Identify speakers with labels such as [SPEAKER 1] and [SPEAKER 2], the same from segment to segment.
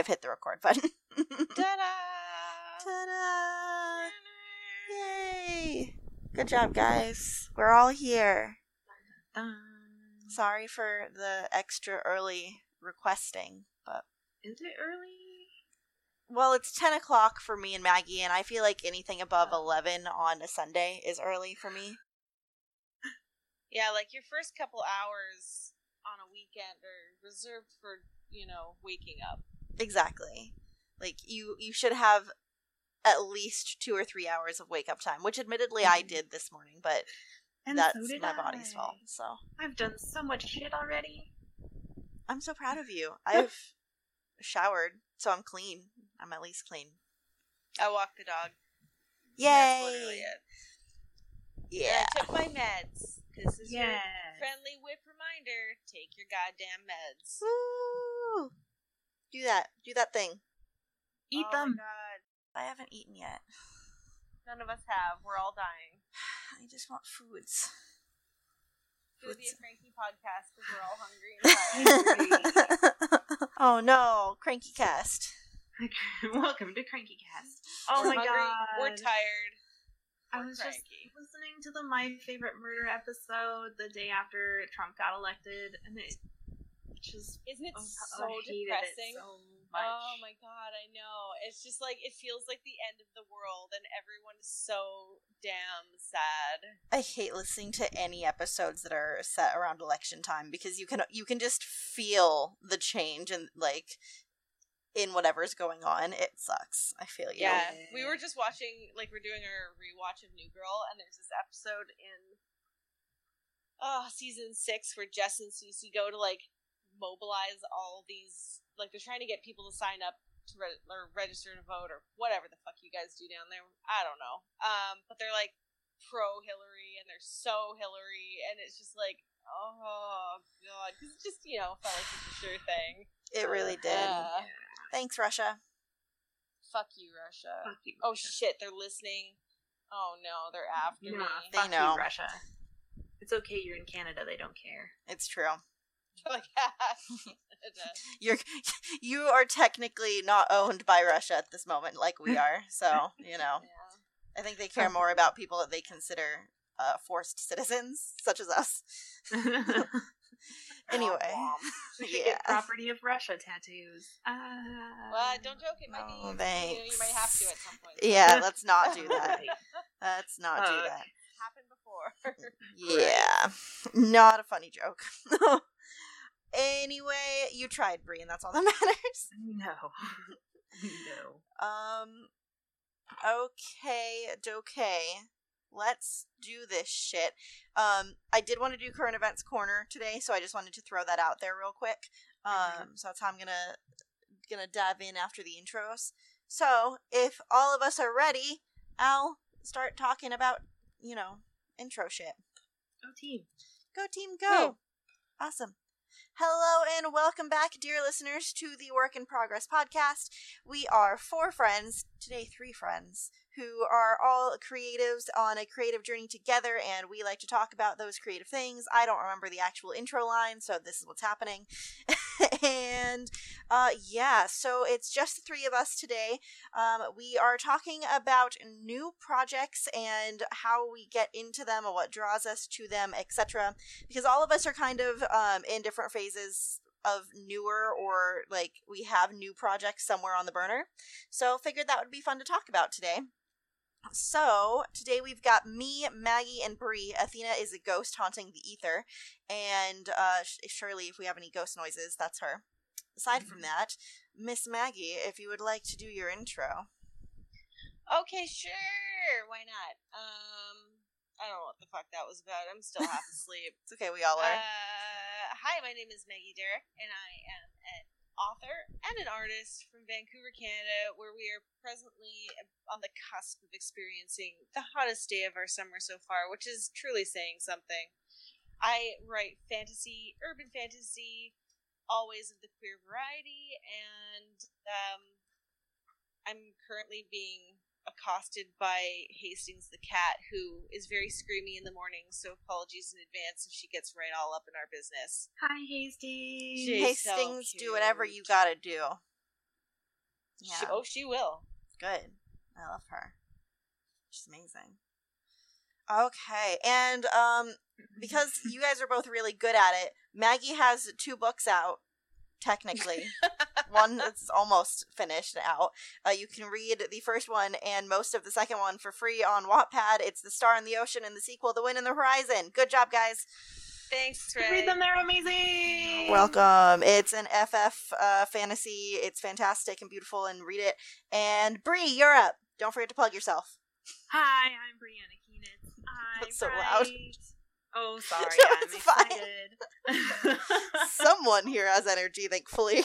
[SPEAKER 1] I've hit the record button.
[SPEAKER 2] Ta-da!
[SPEAKER 1] Ta-da! Yay! Good job, guys. We're all here. Sorry for the extra early requesting, but
[SPEAKER 3] Is it early?
[SPEAKER 1] well, it's ten o'clock for me and Maggie, and I feel like anything above uh. eleven on a Sunday is early for me.
[SPEAKER 2] Yeah, like your first couple hours on a weekend are reserved for, you know, waking up.
[SPEAKER 1] Exactly. Like you, you should have at least two or three hours of wake up time, which admittedly I
[SPEAKER 3] Mhm.
[SPEAKER 1] did this morning, but
[SPEAKER 3] And
[SPEAKER 1] that's
[SPEAKER 3] so
[SPEAKER 1] my body's fault. So
[SPEAKER 3] I've done so much shit already.
[SPEAKER 1] I'm so proud of you. I've showered, so I'm clean. I'm at least clean.
[SPEAKER 2] I walked the dog.
[SPEAKER 1] Yay!
[SPEAKER 2] That's literally it.
[SPEAKER 1] Yeah.
[SPEAKER 2] I took my meds. This is your friendly WIP reminder. Take your goddamn meds.
[SPEAKER 1] Woo! Do that. Do that thing.
[SPEAKER 3] Eat
[SPEAKER 2] Oh my
[SPEAKER 3] them.
[SPEAKER 2] God.
[SPEAKER 1] I haven't eaten yet.
[SPEAKER 2] None of us have. We're all dying.
[SPEAKER 1] I just want foods.
[SPEAKER 2] Do the
[SPEAKER 1] Foods.
[SPEAKER 2] Frankie podcast because we're all hungry and tired.
[SPEAKER 1] oh no, cranky cast.
[SPEAKER 3] Welcome to Cranky Cast. Oh
[SPEAKER 2] we're
[SPEAKER 3] my
[SPEAKER 2] hungry,
[SPEAKER 3] god.
[SPEAKER 2] We're tired.
[SPEAKER 3] I
[SPEAKER 2] We're
[SPEAKER 3] was just listening to the My Favorite Murder episode the day after Trump got elected, and it just
[SPEAKER 2] Isn't it
[SPEAKER 3] oh,
[SPEAKER 2] so
[SPEAKER 3] I hated
[SPEAKER 2] depressing?
[SPEAKER 3] It so much.
[SPEAKER 2] Oh my god, I know. It's just like it feels like the end of the world and everyone is so damn sad.
[SPEAKER 1] I hate listening to any episodes that are set around election time because you can you can just feel the change and like in whatever's going on. It sucks. I feel you.
[SPEAKER 2] Yeah. We were just watching like we're doing our rewatch of New Girl and there's this episode in uh season 6 where Jess and Cece go to like mobilize all these like they're trying to get people to sign up to re- or register to vote or whatever the fuck you guys do down there. I don't know. Um but they're like pro Hillary and they're so Hillary and it's just like oh god cuz it just you know felt like such a sure thing.
[SPEAKER 1] It really did.
[SPEAKER 2] Yeah.
[SPEAKER 1] Thanks, Russia.
[SPEAKER 2] Fuck you Russia.
[SPEAKER 3] Fuck you,
[SPEAKER 2] Oh shit, they're listening. Oh no, they're after
[SPEAKER 3] Nah,
[SPEAKER 2] me.
[SPEAKER 1] They
[SPEAKER 3] fuck
[SPEAKER 1] know.
[SPEAKER 3] you, Russia. It's okay. You're in Canada. They don't care.
[SPEAKER 1] It's true.
[SPEAKER 2] Like,
[SPEAKER 1] You're you are technically not owned by Russia at this moment, like we are. So you know,
[SPEAKER 2] yeah.
[SPEAKER 1] I think they care more about people that they consider uh, forced citizens, such as us. Anyway, yeah.
[SPEAKER 3] get property of Russia tattoos. Uh,
[SPEAKER 2] Well, don't joke. It might be.
[SPEAKER 1] No,
[SPEAKER 2] You, know, you
[SPEAKER 1] thanks.
[SPEAKER 2] might have to at some point.
[SPEAKER 1] Yeah, let's not do that. Let's not do that.
[SPEAKER 2] happened before.
[SPEAKER 1] Yeah, not a funny joke. Anyway, you tried, Bree, and that's all that matters.
[SPEAKER 3] No. no.
[SPEAKER 1] Um, okay, okay. Let's do this shit. Um, I did want to do current events corner today, so I just wanted to throw that out there real quick. Um, so that's how I'm gonna gonna dive in after the intros. So if all of us are ready, I'll start talking about you know intro shit.
[SPEAKER 3] Go team.
[SPEAKER 1] Go team, go! Awesome. Hello and welcome back, dear listeners, to the Work in Progress podcast. We are four friends, today three friends, who are all creatives on a creative journey together, and we like to talk about those creative things. I don't remember the actual intro line, so this is what's happening. and uh, yeah, so it's just the three of us today. Um, we are talking about new projects and how we get into them and what draws us to them, etc. Because all of us are kind of um, in different phases of newer or like we have new projects somewhere on the burner. So figured that would be fun to talk about today. So today we've got me, Maggie, and Bree. Athena is a ghost haunting the ether, and uh, surely, if we have any ghost noises, that's her. Aside from that, Miss Maggie, if you would like to do your intro.
[SPEAKER 2] okay, sure. Why not? Um, I don't know what the fuck that was about. I'm still half asleep.
[SPEAKER 1] It's okay, we all are.
[SPEAKER 2] Uh, hi, my name is Maggie Derrick, and I am author and an artist from Vancouver, Canada, where we are presently on the cusp of experiencing the hottest day of our summer so far, which is truly saying something. I write fantasy, urban fantasy, always of the queer variety, and um, I'm currently being accosted by Hastings the cat, who is very screamy in the morning. So apologies in advance if she gets right all up in our business.
[SPEAKER 3] Hi, Hastings.
[SPEAKER 2] She's so
[SPEAKER 1] Hastings, do whatever you gotta do. Yeah.
[SPEAKER 2] She, oh, she will.
[SPEAKER 1] Good. I love her. She's amazing. Okay, and um, because you guys are both really good at it, Maggie has two books out. Technically, one that's almost finished out. Uh, you can read the first one and most of the second one for free on Wattpad. It's The Star in the Ocean and the sequel, The Wind in the Horizon. Good job, guys.
[SPEAKER 2] Thanks, Ray.
[SPEAKER 3] Read them, they're amazing.
[SPEAKER 1] Welcome. It's an FF uh, fantasy. It's fantastic and beautiful, and read it. And Bree, you're up. Don't forget to plug yourself.
[SPEAKER 3] Hi, I'm Brianna Keenan. I
[SPEAKER 1] That's so loud.
[SPEAKER 3] Oh, sorry.
[SPEAKER 1] No,
[SPEAKER 3] I'm
[SPEAKER 1] it's fine.
[SPEAKER 3] excited.
[SPEAKER 1] Someone here has energy, thankfully.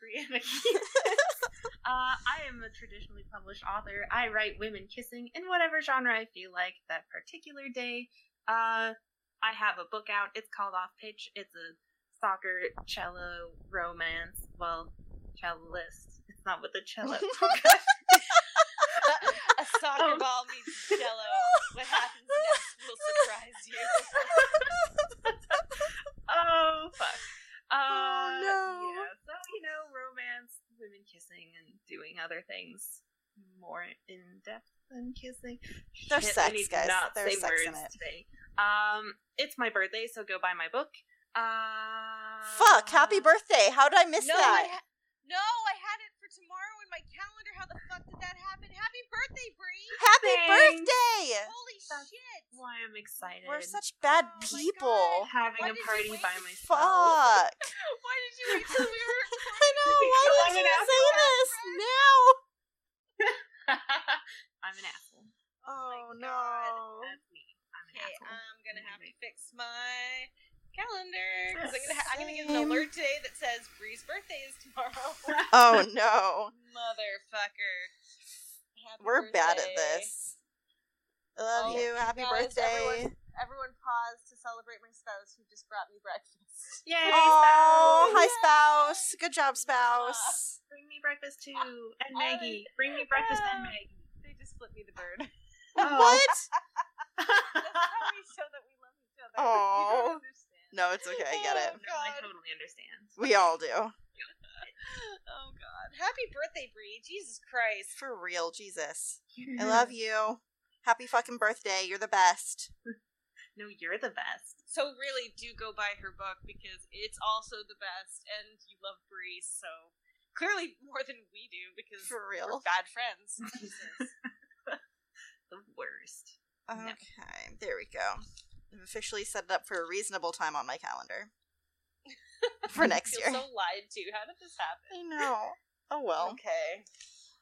[SPEAKER 3] Brianna uh, I am a traditionally published author. I write women kissing in whatever genre I feel like that particular day. Uh, I have a book out. It's called Off Pitch. It's a soccer cello romance. Well, cellist. It's not with the cello.
[SPEAKER 2] a soccer
[SPEAKER 3] Oh.
[SPEAKER 2] ball means cello. What happens next will surprise you.
[SPEAKER 3] oh fuck. Uh,
[SPEAKER 1] no.
[SPEAKER 3] Yeah, so you know, romance, women kissing, and doing other things more in depth than kissing.
[SPEAKER 1] There's
[SPEAKER 3] Shit,
[SPEAKER 1] sex, guys.
[SPEAKER 3] Not
[SPEAKER 1] There's sex in it.
[SPEAKER 3] today. Um, it's my birthday, so go buy my book. Uh,
[SPEAKER 1] Fuck, happy birthday. How did I miss
[SPEAKER 2] no,
[SPEAKER 1] that?
[SPEAKER 2] I ha- no, I had it for tomorrow in my calendar. How the fuck did that happen? Happy birthday, Bree!
[SPEAKER 1] Happy
[SPEAKER 3] Thanks.
[SPEAKER 1] birthday!
[SPEAKER 2] Holy
[SPEAKER 3] That's
[SPEAKER 2] shit!
[SPEAKER 3] Why I'm excited.
[SPEAKER 1] We're such bad
[SPEAKER 2] Oh
[SPEAKER 1] people.
[SPEAKER 3] Having
[SPEAKER 2] Why
[SPEAKER 3] a party by
[SPEAKER 2] to-
[SPEAKER 3] myself.
[SPEAKER 1] Fuck.
[SPEAKER 2] Why did you wait till we were?
[SPEAKER 1] I know. Why did you say
[SPEAKER 3] asshole.
[SPEAKER 1] this now?
[SPEAKER 3] I'm an asshole.
[SPEAKER 1] Oh, oh
[SPEAKER 2] God.
[SPEAKER 1] no.
[SPEAKER 3] That's me. I'm an
[SPEAKER 2] Okay,
[SPEAKER 3] asshole.
[SPEAKER 2] I'm gonna have to fix my calendar because I'm gonna ha- I'm gonna get an alert today that says Bree's birthday is tomorrow.
[SPEAKER 1] Oh no.
[SPEAKER 2] Motherfucker. Happy
[SPEAKER 1] We're bad at this. I love
[SPEAKER 2] Oh,
[SPEAKER 1] you. Happy
[SPEAKER 2] guys,
[SPEAKER 1] birthday.
[SPEAKER 2] Everyone pause to celebrate my spouse who just brought me breakfast.
[SPEAKER 3] Yay,
[SPEAKER 1] Oh,
[SPEAKER 3] spouse!
[SPEAKER 1] hi spouse. Good job, spouse.
[SPEAKER 3] Bring me breakfast too, and
[SPEAKER 2] I-
[SPEAKER 3] Maggie. Bring me breakfast and
[SPEAKER 2] Ah.
[SPEAKER 3] Maggie.
[SPEAKER 2] They just flipped me the bird.
[SPEAKER 3] Oh.
[SPEAKER 1] What?
[SPEAKER 2] That's how we show that we love each other. You don't understand.
[SPEAKER 1] No, it's okay. I get it.
[SPEAKER 3] no, I totally understand.
[SPEAKER 1] We all do.
[SPEAKER 2] Oh God! Happy birthday, Bree! Jesus Christ!
[SPEAKER 1] For real, Jesus. I love you. Happy fucking birthday. You're the best.
[SPEAKER 3] No, you're the best.
[SPEAKER 2] So really, do go buy her book because it's also the best, and you love Bree so clearly more than we do because
[SPEAKER 1] For
[SPEAKER 2] we're
[SPEAKER 1] real.
[SPEAKER 2] bad friends. Jesus.
[SPEAKER 3] The worst.
[SPEAKER 1] Okay, there we go. I've officially set it up for a reasonable time on my calendar. For next year.
[SPEAKER 2] so lied to. How did this happen?
[SPEAKER 1] I know. Oh well.
[SPEAKER 2] Okay.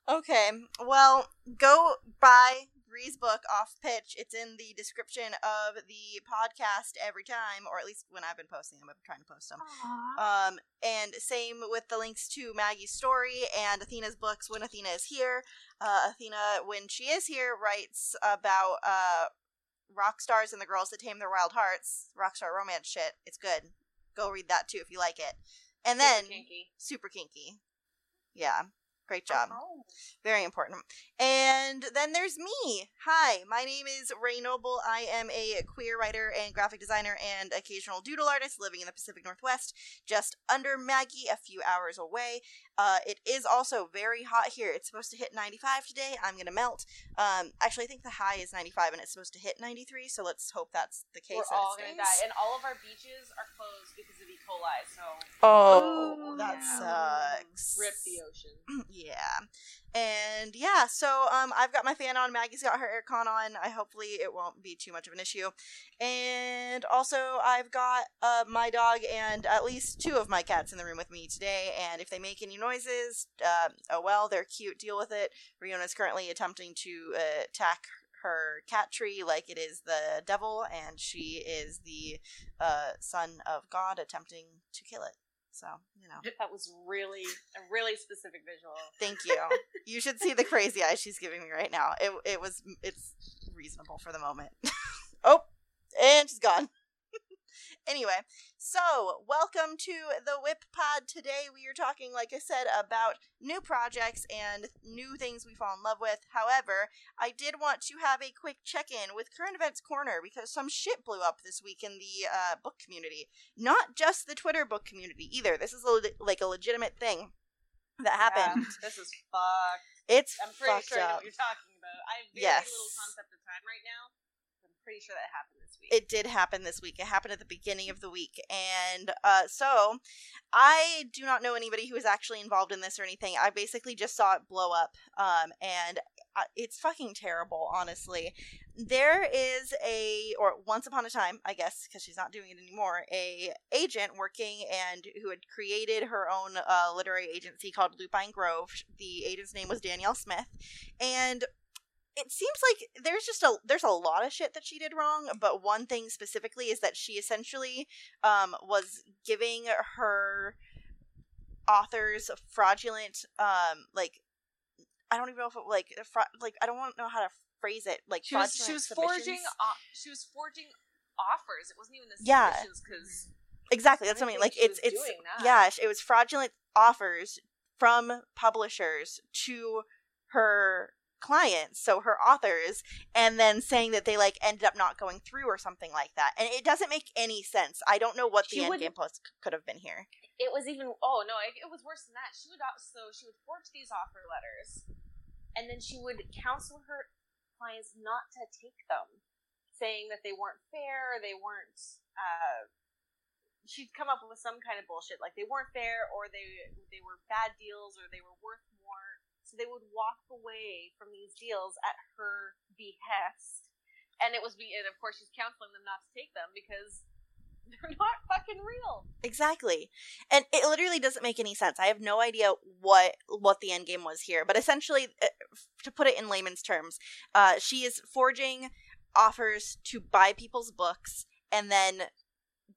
[SPEAKER 1] Okay. Well, go buy Bree's book off pitch. It's in the description of the podcast every time, or at least when I've been posting them. I've been trying to post them.
[SPEAKER 3] Aww.
[SPEAKER 1] Um, and same with the links to Maggie's story and Athena's books when Athena is here. Uh, Athena, when she is here, writes about uh, rock stars and the girls that tame their wild hearts. Rockstar romance shit. It's good. Go read that too if you like it. And then
[SPEAKER 2] Super kinky.
[SPEAKER 1] super kinky. Yeah, great job.
[SPEAKER 2] Oh.
[SPEAKER 1] Very important. And then there's me. Hi, my name is Ray Noble. I am a queer writer and graphic designer and occasional doodle artist living in the Pacific Northwest, just under Maggie, a few hours away. Uh, it is also very hot here. It's supposed to hit 95 today. I'm gonna melt. Um, actually, I think the high is 95 and it's supposed to hit 93. So let's hope that's the case.
[SPEAKER 2] We're
[SPEAKER 1] and
[SPEAKER 2] all gonna die, and all of our beaches are closed because of E. coli. So
[SPEAKER 1] Oh,
[SPEAKER 3] Oh,
[SPEAKER 1] that
[SPEAKER 3] yeah.
[SPEAKER 1] sucks.
[SPEAKER 2] rip the ocean.
[SPEAKER 1] yeah. And yeah so um i've got my fan on maggie's got her aircon on i hopefully it won't be too much of an issue. And also i've got uh my dog and at least two of my cats in the room with me today and if they make any noises uh, oh well they're cute deal with it. Riona's currently attempting to uh, attack her cat tree like it is the devil and she is the uh, son of god attempting to kill it so you know
[SPEAKER 2] That was really a really specific visual.
[SPEAKER 1] Thank you. you should see the crazy eyes she's giving me right now. It it was it's reasonable for the moment. oh, and she's gone. Anyway, so welcome to the WIP Pod. Today we are talking, like I said, about new projects and new things we fall in love with. However, I did want to have a quick check-in with Current Events Corner because some shit blew up this week in the uh, book community. Not just the Twitter book community either. This is a, like a legitimate thing. that happened.
[SPEAKER 2] Yeah, this is fucked.
[SPEAKER 1] It's
[SPEAKER 2] I'm pretty sure I know what you're talking about. I have very
[SPEAKER 1] Yes.
[SPEAKER 2] little concept of time right now. I'm pretty sure that happened week.
[SPEAKER 1] It did happen this week. It happened at the beginning of the week. And uh, so I do not know anybody who was actually involved in this or anything. I basically just saw it blow up. Um, and uh, it's fucking terrible, honestly. There is a, or once upon a time, I guess, because she's not doing it anymore, a agent working and who had created her own uh, literary agency called Lupine Grove. The agent's name was Danielle Smith. And it seems like there's just a there's a lot of shit that she did wrong but one thing specifically is that she essentially um was giving her authors fraudulent um like i don't even know if it like fra- like i don't know how to phrase it like
[SPEAKER 2] she was she was forging o- she was forging offers. It wasn't even the
[SPEAKER 1] Yeah.
[SPEAKER 2] because
[SPEAKER 1] exactly that's what i mean like it's it's yeah it was fraudulent offers from publishers to her clients so her authors and then saying that they like ended up not going through or something like that and it doesn't make any sense i don't know what
[SPEAKER 2] She
[SPEAKER 1] the end
[SPEAKER 2] would-
[SPEAKER 1] game post c- could have been here
[SPEAKER 2] it was even oh no it, it was worse than that. She would also she would forge these offer letters, and then she would counsel her clients not to take them, saying that they weren't fair, they weren't. Uh, she'd come up with some kind of bullshit like they weren't fair or they they were bad deals or they were worth more. So they would walk away from these deals at her behest, and it was be and of course she's counseling them not to take them because they're not fucking real.
[SPEAKER 1] exactly. And it literally doesn't make any sense. I have no idea what what the end game was here. But essentially uh, to put it in layman's terms uh she is forging offers to buy people's books and then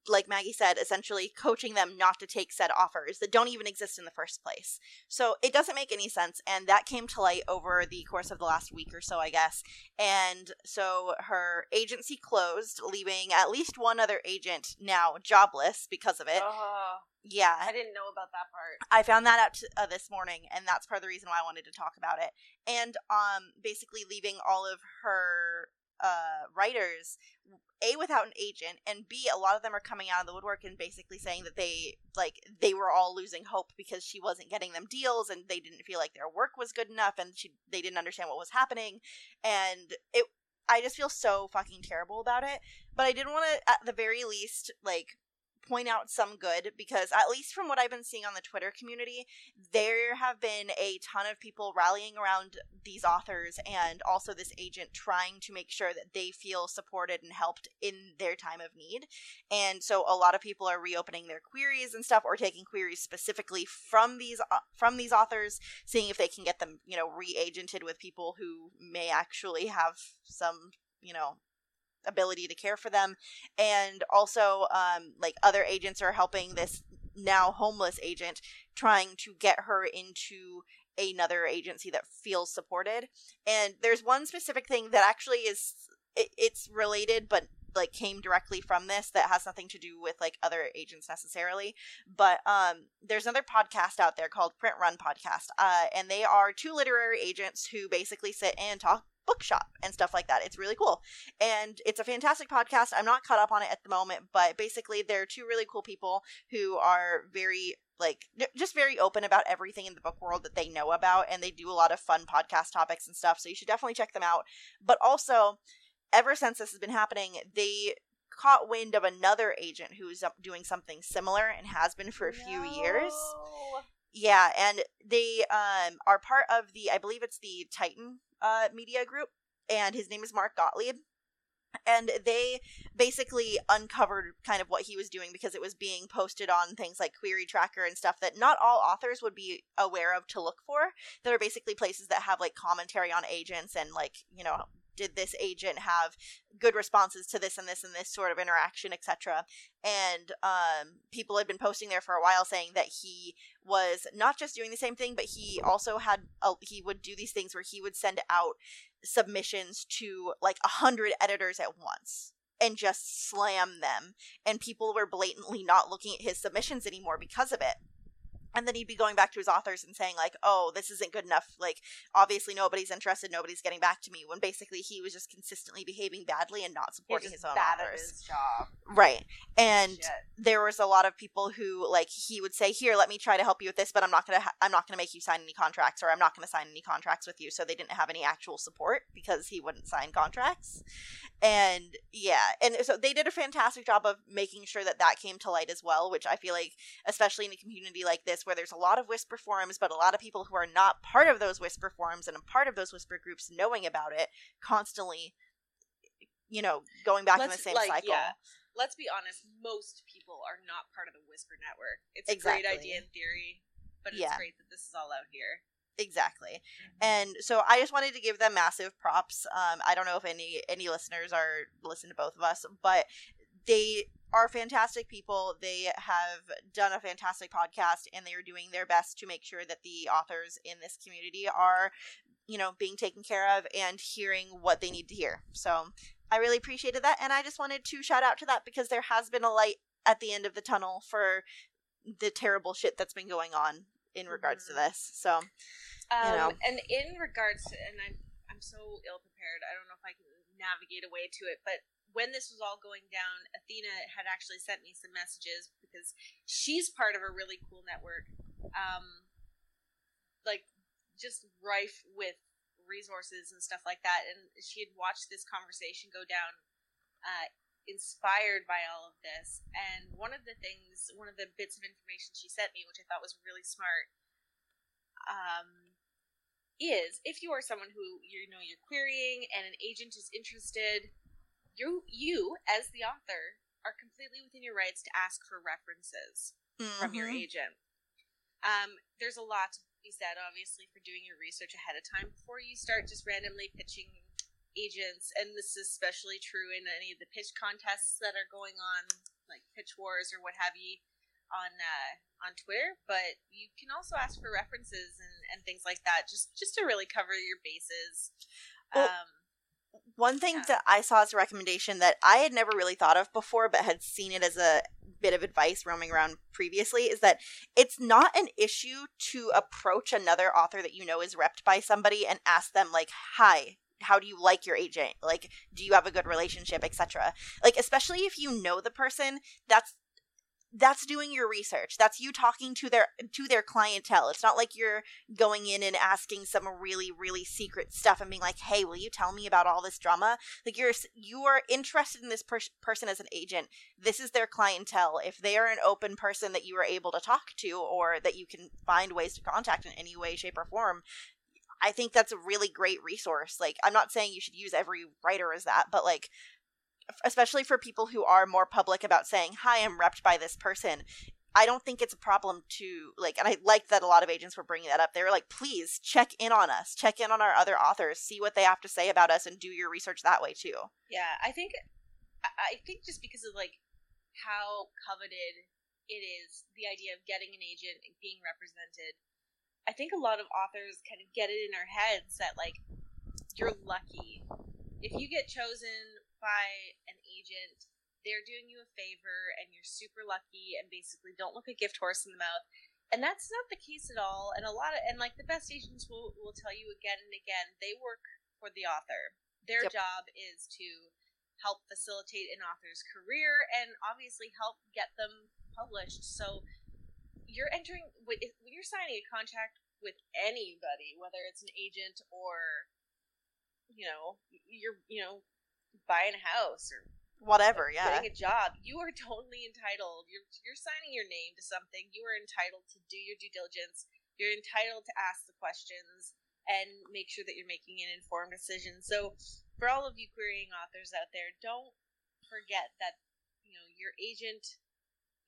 [SPEAKER 1] like Maggie said, essentially coaching them not to take said offers that don't even exist in the first place. So it doesn't make any sense, and that came to light over the course of the last week or so, I guess. And so her agency closed, leaving at least one other agent now jobless because of it.
[SPEAKER 2] Oh,
[SPEAKER 1] Yeah,
[SPEAKER 2] I didn't know about that part.
[SPEAKER 1] I found that out t- uh, this morning, and that's part of the reason why I wanted to talk about it. And um, basically leaving all of her uh writers a without an agent and b a lot of them are coming out of the woodwork and basically saying that they like they were all losing hope because she wasn't getting them deals and they didn't feel like their work was good enough and she they didn't understand what was happening. And it i just feel so fucking terrible about it. But i didn't want to at the very least like point out some good because at least from what I've been seeing on the Twitter community, there have been a ton of people rallying around these authors and also this agent trying to make sure that they feel supported and helped in their time of need. And so a lot of people are reopening their queries and stuff or taking queries specifically from these uh, from these authors seeing if they can get them, you know, re-agented with people who may actually have some, you know, ability to care for them. And also um like other agents are helping this now homeless agent trying to get her into another agency that feels supported. And there's one specific thing that actually is it, it's related but like came directly from this that has nothing to do with like other agents necessarily. But um there's another podcast out there called print run podcast uh and they are two literary agents who basically sit and talk bookshop and stuff like that it's really cool and it's a fantastic podcast. I'm not caught up on it at the moment, but basically they're two really cool people who are very like just very open about everything in the book world that they know about and they do a lot of fun podcast topics and stuff. So you should definitely check them out. But also ever since this has been happening, they caught wind of another agent who's doing something similar and has been for a few years. Yeah, and they um are part of the I believe it's the Trident uh media group and his name is Mark Gottlieb. And they basically uncovered kind of what he was doing because it was being posted on things like Query Tracker and stuff that not all authors would be aware of to look for. There are basically places that have like commentary on agents and like, you know, did this agent have good responses to this and this and this sort of interaction, etc. And um, people had been posting there for a while saying that he was not just doing the same thing, but he also had a, he would do these things where he would send out submissions to like a hundred editors at once and just slam them, and people were blatantly not looking at his submissions anymore because of it. And then he'd be going back to his authors and saying like oh this isn't good enough. Like obviously nobody's interested. Nobody's getting back to me when basically he was just consistently behaving badly and not supporting his own
[SPEAKER 2] bad
[SPEAKER 1] authors.
[SPEAKER 2] his job.
[SPEAKER 1] right. And
[SPEAKER 2] Shit.
[SPEAKER 1] there was a lot of people who like he would say here let me try to help you with this but i'm not gonna ha- i'm not gonna make you sign any contracts or i'm not gonna sign any contracts with you. So they didn't have any actual support because he wouldn't sign contracts. And yeah. And so they did a fantastic job of making sure that that came to light as well which i feel like especially in a community like this where there's a lot of whisper forums but a lot of people who are not part of those whisper forums and a part of those whisper groups knowing about it constantly you know going back in the same
[SPEAKER 2] like,
[SPEAKER 1] cycle
[SPEAKER 2] yeah. Let's be honest, most people are not part of the Whisper Network. It's a great idea in theory, but it's
[SPEAKER 1] Yeah.
[SPEAKER 2] great that this is all out here.
[SPEAKER 1] exactly and so i just wanted to give them massive props um i don't know if any any listeners are listen to both of us but they are fantastic people they have done a fantastic podcast and they are doing their best to make sure that the authors in this community are you know being taken care of and hearing what they need to hear so i really appreciated that and i just wanted to shout out to that because there has been a light at the end of the tunnel for the terrible shit that's been going on in regards to
[SPEAKER 2] Mhm.
[SPEAKER 1] this so
[SPEAKER 2] Um,
[SPEAKER 1] know.
[SPEAKER 2] And in regards to, and I'm I'm so ill prepared. I don't know if I can navigate a way to it, but when this was all going down, Athena had actually sent me some messages because she's part of a really cool network, um, like just rife with resources and stuff like that. And she had watched this conversation go down, uh, inspired by all of this. And one of the things, one of the bits of information she sent me, which I thought was really smart, um, is if you are someone who you know you're querying and an agent is interested, you you as the author are completely within your rights to ask for references from your
[SPEAKER 1] Mhm.
[SPEAKER 2] agent. Um, there's a lot to be said, obviously, for doing your research ahead of time before you start just randomly pitching agents. And this is especially true in any of the pitch contests that are going on, like Pitch Wars or what have you, on uh, on Twitter. But you can also ask for references and, and things like that, just just to really cover your bases.
[SPEAKER 1] Well,
[SPEAKER 2] um,
[SPEAKER 1] One thing
[SPEAKER 2] Yeah.
[SPEAKER 1] that I saw as a recommendation that I had never really thought of before, but had seen it as a bit of advice roaming around previously, is that it's not an issue to approach another author that you know is repped by somebody and ask them, like, hi, how do you like your agent? Like, do you have a good relationship, etc. Like, especially if you know the person, that's that's doing your research. That's you talking to their to their clientele. It's not like you're going in and asking some really really secret stuff and being like hey will you tell me about all this drama? Like you're you are interested in this per- person as an agent. This is their clientele. If they are an open person that you are able to talk to or that you can find ways to contact in any way shape or form i think that's a really great resource. Like i'm not saying you should use every writer as that but like especially for people who are more public about saying hi i'm repped by this person I don't think it's a problem to like, and I like that a lot of agents were bringing that up. They were like, please check in on us, check in on our other authors, see what they have to say about us, and do your research that way too.
[SPEAKER 2] Yeah, I think I- think just because of like how coveted it is, the idea of getting an agent and being represented, I think a lot of authors kind of get it in their heads that like you're lucky if you get chosen by an agent. They're doing you a favor, and you're super lucky, and basically don't look a gift horse in the mouth. And that's not the case at all. And a lot of and like the best agents will will tell you again and again, they work for the author. Their
[SPEAKER 1] Yep.
[SPEAKER 2] job is to help facilitate an author's career and obviously help get them published. So you're entering when when you're signing a contract with anybody, whether it's an agent or you know you're you know buying a house or
[SPEAKER 1] Whatever, yeah.
[SPEAKER 2] getting a job, you are totally entitled. You're you're signing your name to something. You are entitled to do your due diligence. You're entitled to ask the questions and make sure that you're making an informed decision. So, for all of you querying authors out there, don't forget that you know your agent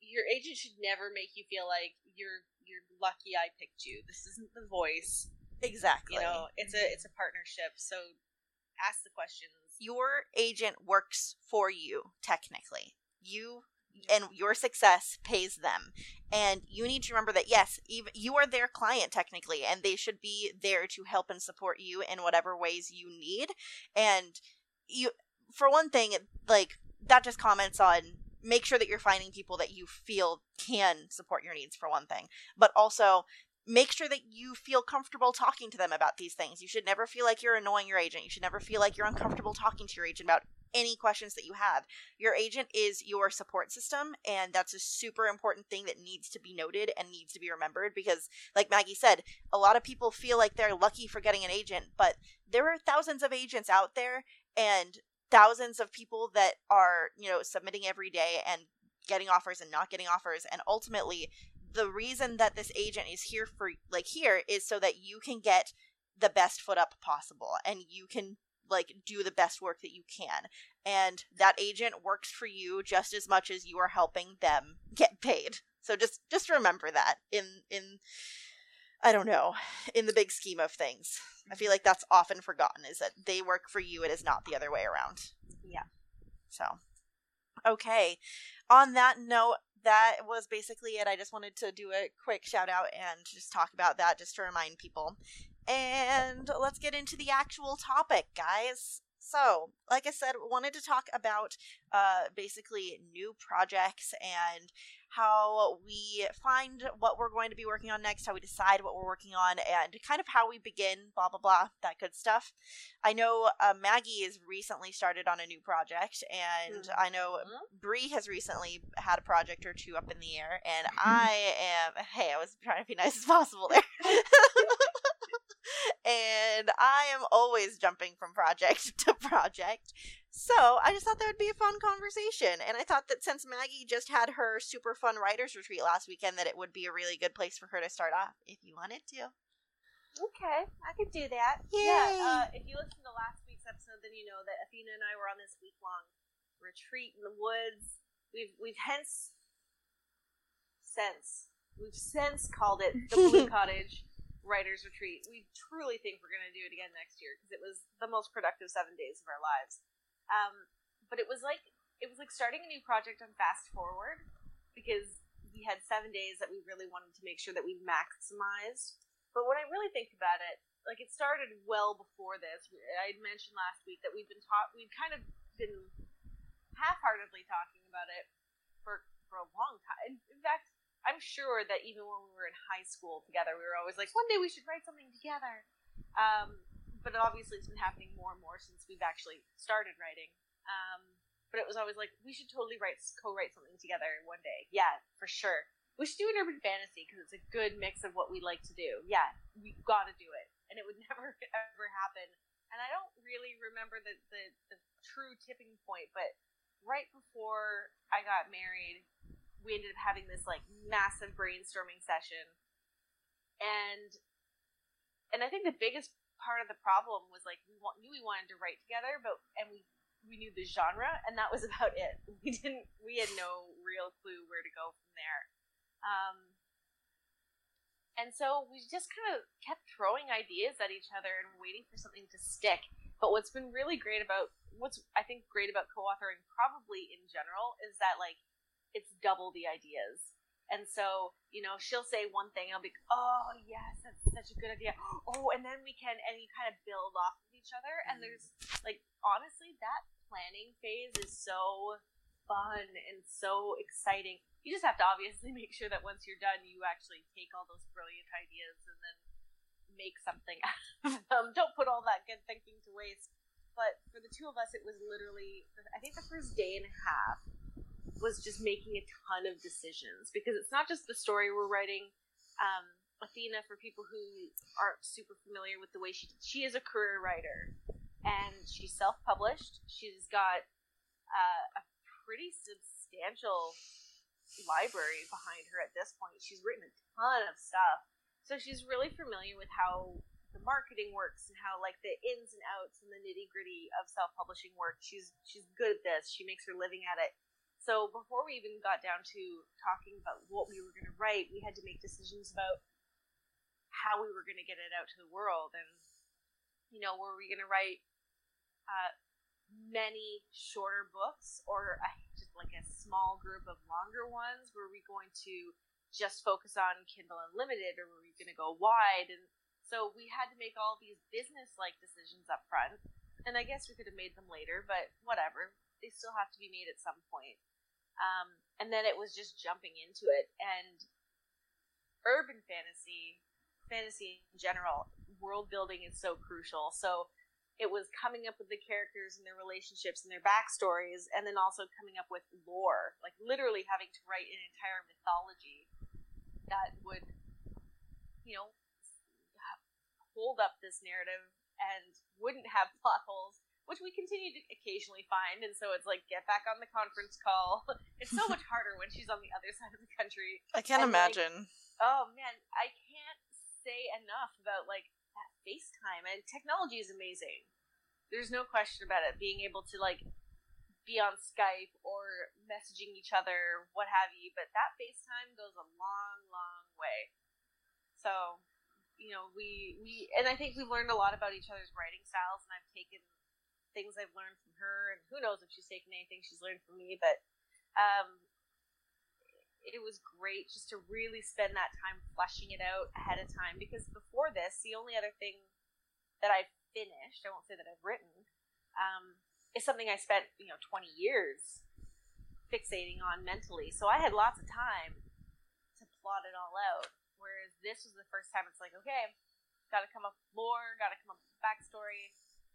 [SPEAKER 2] your agent should never make you feel like you're you're lucky I picked you. This isn't the voice.
[SPEAKER 1] Exactly.
[SPEAKER 2] You know, it's a it's a partnership. So ask the questions.
[SPEAKER 1] Your agent works for you, technically. You and your success pays them. And you need to remember that yes, even you are their client technically, and they should be there to help and support you in whatever ways you need. And you for one thing, like that just comments on make sure that you're finding people that you feel can support your needs for one thing, but also make sure that you feel comfortable talking to them about these things. You should never feel like you're annoying your agent. You should never feel like you're uncomfortable talking to your agent about any questions that you have. Your agent is your support system, and that's a super important thing that needs to be noted and needs to be remembered because, like Maggie said, a lot of people feel like they're lucky for getting an agent, but there are thousands of agents out there and thousands of people that are, you know, submitting every day and getting offers and not getting offers, and ultimately, the reason that this agent is here for like here is so that you can get the best foot up possible and you can like do the best work that you can. And that agent works for you just as much as you are helping them get paid. So just just remember that in in i don't know in the big scheme of things. I feel like that's often forgotten is that they work for you it is not the other way around.
[SPEAKER 2] Yeah.
[SPEAKER 1] so okay. On that note that was basically it i just wanted to do a quick shout out and just talk about that just to remind people and let's get into the actual topic, guys. So, like I said, we wanted to talk about uh, basically new projects and how we find what we're going to be working on next, how we decide what we're working on, and kind of how we begin, blah, blah, blah, that good stuff. I know uh, Maggie has recently started on a new project, and mm-hmm. I know Bree has recently had a project or two up in the air, and I am, hey, I was trying to be nice as possible there. and I am always jumping from project to project. So I just thought that would be a fun conversation. And I thought that since Maggie just had her super fun writers retreat last weekend, that it would be a really good place for her to start off if you wanted to.
[SPEAKER 2] Okay, I could do that.
[SPEAKER 1] Yay.
[SPEAKER 2] Yeah, uh, if you listen to last week's episode, then you know that Athena and I were on this week long retreat in the woods. We've we've hence since we've since called it the Blue Cottage writers retreat. We truly think we're going to do it again next year because it was the most productive seven days of our lives. Um, but it was like it was like starting a new project on fast forward because we had seven days that we really wanted to make sure that we maximized. But when I really think about it, like it started well before this. I had mentioned last week that we've been taught, we've kind of been half-heartedly talking about it for for a long time. In fact, I'm sure that even when we were in high school together, we were always like, one day we should write something together. Um, but obviously, it's been happening more and more since we've actually started writing. Um, but it was always like, we should totally write co-write something together one day. Yeah, for sure. We should do an urban fantasy because it's a good mix of what we like to do. Yeah, we got to do it, and it would never ever happen. And I don't really remember the, the the true tipping point, but right before I got married, we ended up having this like massive brainstorming session. And and i think the biggest part of the problem was like we want, knew we wanted to write together but and we we knew the genre and that was about it. We didn't we had no real clue where to go from there. Um and so we just kind of kept throwing ideas at each other and waiting for something to stick. But what's been really great about what's i think great about co-authoring probably in general is that like it's double the ideas. And so, you know, she'll say one thing, I'll be, oh yes, that's such a good idea. Oh, and then we can, and you kind of build off of each other. And mm-hmm. there's, like, honestly, that planning phase is so fun and so exciting. You just have to obviously make sure that once you're done, you actually take all those brilliant ideas and then make something out of them. Don't put all that good thinking to waste. But for the two of us, it was literally, I think the first day and a half was just making a ton of decisions because it's not just the story we're writing. Um, Athena, for people who aren't super familiar with the way she she is a career writer, and she's self published. She's got uh, a pretty substantial library behind her at this point. She's written a ton of stuff, so she's really familiar with how the marketing works and how like the ins and outs and the nitty gritty of self publishing work. She's she's good at this. She makes her living at it. So before we even got down to talking about what we were going to write, we had to make decisions about how we were going to get it out to the world. And, you know, were we going to write uh, many shorter books or a, just like a small group of longer ones? Were we going to just focus on Kindle Unlimited or were we going to go wide? And so we had to make all these business like decisions up front. And I guess we could have made them later, but whatever. They still have to be made at some point. Um, and then it was just jumping into it. And urban fantasy, fantasy in general, world building is so crucial. So it was coming up with the characters and their relationships and their backstories, and then also coming up with lore, like literally having to write an entire mythology that would, you know, hold up this narrative and wouldn't have plot holes, which we continue to occasionally find. And so it's like, get back on the conference call. It's so much harder when she's on the other side of the country.
[SPEAKER 1] I can't
[SPEAKER 2] And, like,
[SPEAKER 1] imagine.
[SPEAKER 2] Oh man, I can't say enough about like that FaceTime and technology is amazing. There's no question about it. Being able to like be on Skype or messaging each other, what have you, but that FaceTime goes a long, long way. So, you know, we we and I think we've learned a lot about each other's writing styles and I've taken things I've learned from her and who knows if she's taken anything she's learned from me, but um it was great just to really spend that time fleshing it out ahead of time because before this, the only other thing that I've finished, I won't say that I've written, um, is something I spent, you know, 20 years fixating on mentally. So I had lots of time to plot it all out. Whereas this was the first time it's like, okay, gotta come up with lore, gotta come up with backstory,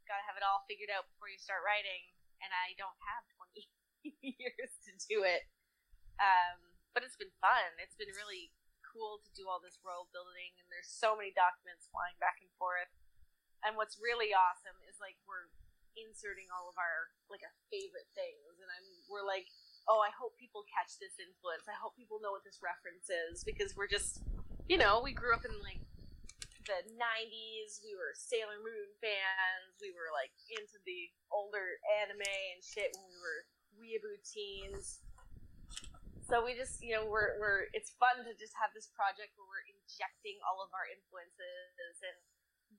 [SPEAKER 2] gotta have it all figured out before you start writing. And I don't have 20 years to do it. Um, but it's been fun. It's been really cool to do all this world building, and there's so many documents flying back and forth. And what's really awesome is like we're inserting all of our like our favorite things, and I'm we're like, oh, I hope people catch this influence. I hope people know what this reference is because we're just, you know, we grew up in like the 90s. We were Sailor Moon fans. We were like into the older anime and shit when we were weeaboo teens. So we just, you know, we're we're it's fun to just have this project where we're injecting all of our influences and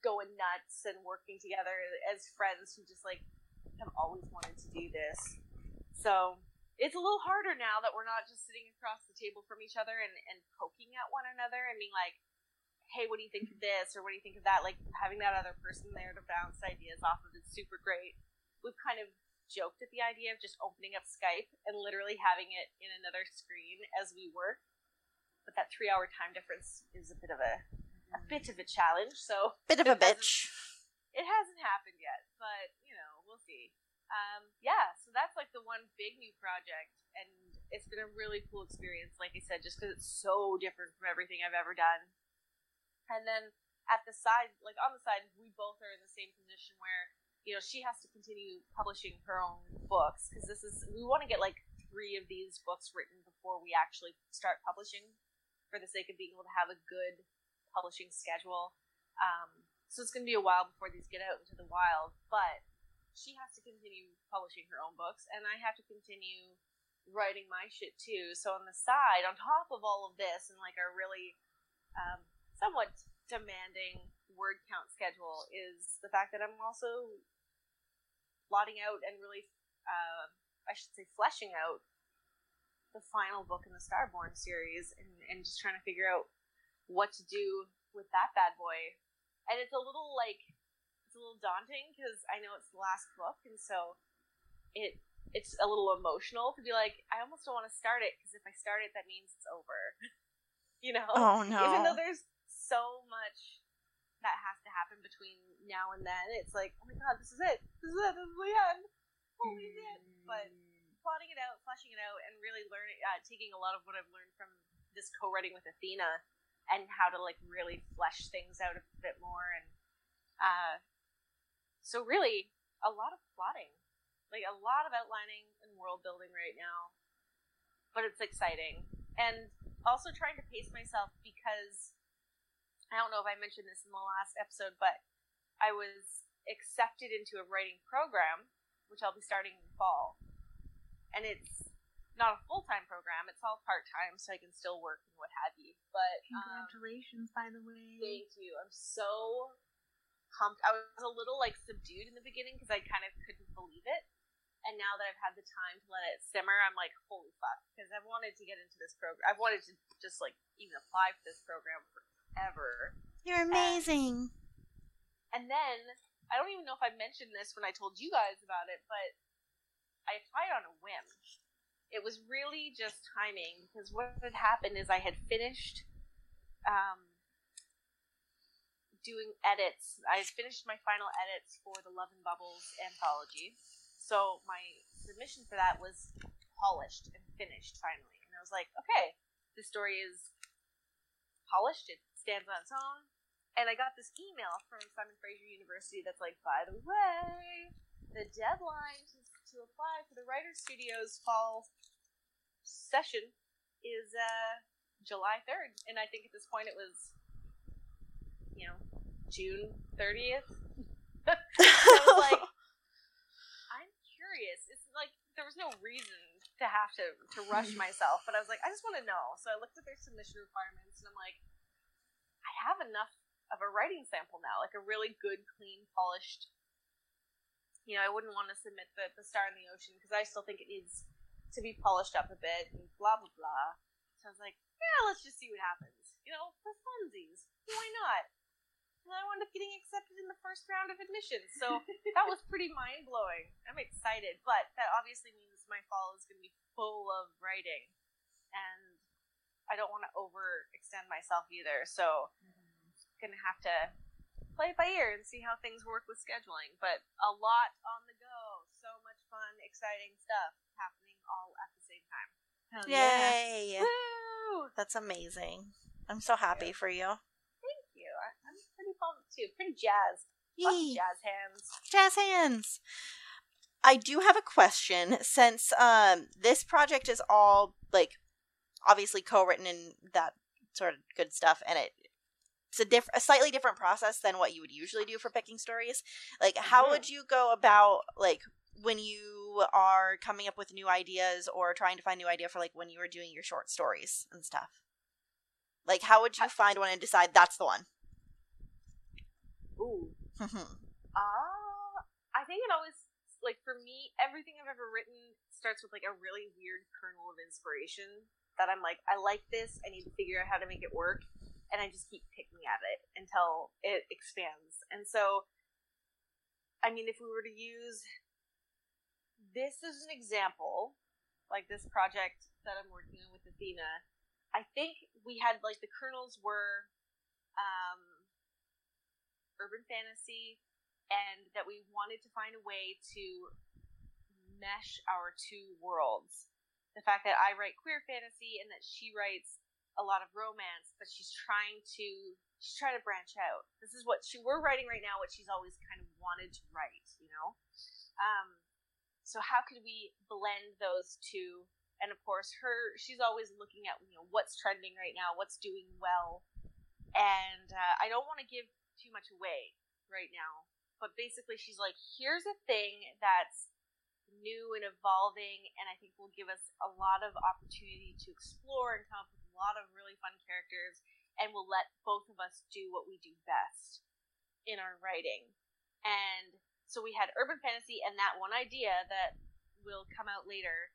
[SPEAKER 2] going nuts and working together as friends who just like have always wanted to do this. So it's a little harder now that we're not just sitting across the table from each other and, and poking at one another and being like, hey, what do you think of this or what do you think of that? Like having that other person there to bounce ideas off of is super great. We've kind of joked at the idea of just opening up Skype and literally having it in another screen as we work. But that three hour time difference is a bit of a a bit of a challenge, so
[SPEAKER 1] Bit of a bitch.
[SPEAKER 2] it hasn't happened yet, but you know, we'll see. Um, yeah, so that's like the one big new project, and it's been a really cool experience. Like I said, just because it's so different from everything I've ever done. And then at the side, like on the side, we both are in the same position where you know she has to continue publishing her own books because this is we want to get like three of these books written before we actually start publishing, for the sake of being able to have a good publishing schedule. Um, so it's going to be a while before these get out into the wild, but she has to continue publishing her own books, and I have to continue writing my shit too. So on the side, on top of all of this, and like our really um, somewhat demanding word count schedule, is the fact that I'm also plotting out and really, uh, I should say, fleshing out the final book in the Starborn series, and, and just trying to figure out what to do with that bad boy. And it's a little like it's a little daunting because I know it's the last book, and so it it's a little emotional to be like, I almost don't want to start it because if I start it, that means it's over. you know,
[SPEAKER 1] Oh no!
[SPEAKER 2] even though there's so much that has to happen between now and then, it's like, oh my god, this is it, this is it, this is the end, holy shit! But plotting it out, fleshing it out, and really learning, uh, taking a lot of what I've learned from this co-writing with Athena, and how to like really flesh things out a bit more, and uh, so really a lot of plotting, like a lot of outlining and world building right now, but it's exciting, and also trying to pace myself because I don't know if I mentioned this in the last episode, but I was accepted into a writing program, which I'll be starting in the fall, and it's not a full time program; it's all part time, so I can still work and what have you. But um,
[SPEAKER 3] Congratulations, by the way.
[SPEAKER 2] Thank you. I'm so pumped. I was a little like subdued in the beginning because I kind of couldn't believe it. And now that I've had the time to let it simmer, I'm like, holy fuck. Because I've wanted to get into this program. I've wanted to just like even apply for this program forever.
[SPEAKER 1] You're amazing.
[SPEAKER 2] And then I don't even know if I mentioned this when I told you guys about it, but I applied on a whim. it was really just timing because what had happened is I had finished um, doing edits. I had finished my final edits for the Love and Bubbles anthology. So my submission for that was polished and finished finally. And I was like, okay, the story is polished, it stands on its own. And I got this email from Simon Fraser University that's like, by the way, the deadline to, to apply for the Writer Studios fall session is uh, July 3rd. And I think at this point it was, you know, June 30th. so I was like, I'm curious. It's like there was no reason to have to, to rush myself, but I was like, I just want to know. So I looked at their submission requirements and I'm like, I have enough of a writing sample now, like a really good, clean, polished. You know, I wouldn't want to submit the, the Star in the Ocean because I still think it needs to be polished up a bit and blah blah blah. So I was like, yeah, let's just see what happens. You know, for funsies, why not? And I wound up getting accepted in the first round of admissions, so that was pretty mind blowing. I'm excited, but that obviously means my fall is going to be full of writing, and I don't want to overextend myself either. So gonna have to play it by ear and see how things work with scheduling. But a lot on the go. So much fun, exciting stuff happening all at the same time.
[SPEAKER 3] Hell yeah.
[SPEAKER 1] Yay!
[SPEAKER 2] Woo!
[SPEAKER 1] That's amazing. I'm so happy for you.
[SPEAKER 2] Thank you. I'm pretty pumped too. Pretty jazzed. Jazz hands.
[SPEAKER 1] Jazz hands. I do have a question since um this project is all like obviously co-written and that sort of good stuff and it it's a diff- a slightly different process than what you would usually do for picking stories. Like how
[SPEAKER 2] Mhm.
[SPEAKER 1] would you go about like when you are coming up with new ideas or trying to find new idea for like when you were doing your short stories and stuff? Like how would you find one and decide that's the one?
[SPEAKER 2] Ooh. Uh, I think it always like for me, everything I've ever written starts with like a really weird kernel of inspiration that I'm like, I like this, I need to figure out how to make it work, and I just keep picking at it until it expands. And so, I mean, if we were to use this as an example, like this project that I'm working on with Athena, I think we had like the kernels were um, urban fantasy, and that we wanted to find a way to mesh our two worlds. The fact that I write queer fantasy and that she writes a lot of romance, but she's trying to she's trying to branch out. This is what she we're writing right now, what she's always kind of wanted to write, you know. Um, so how could we blend those two? And of course, her she's always looking at you know what's trending right now, what's doing well, and uh, I don't want to give too much away right now. But basically, she's like, here's a thing that's new and evolving, and I think will give us a lot of opportunity to explore and come up with a lot of really fun characters, and will let both of us do what we do best in our writing. And so we had urban fantasy and that one idea that will come out later,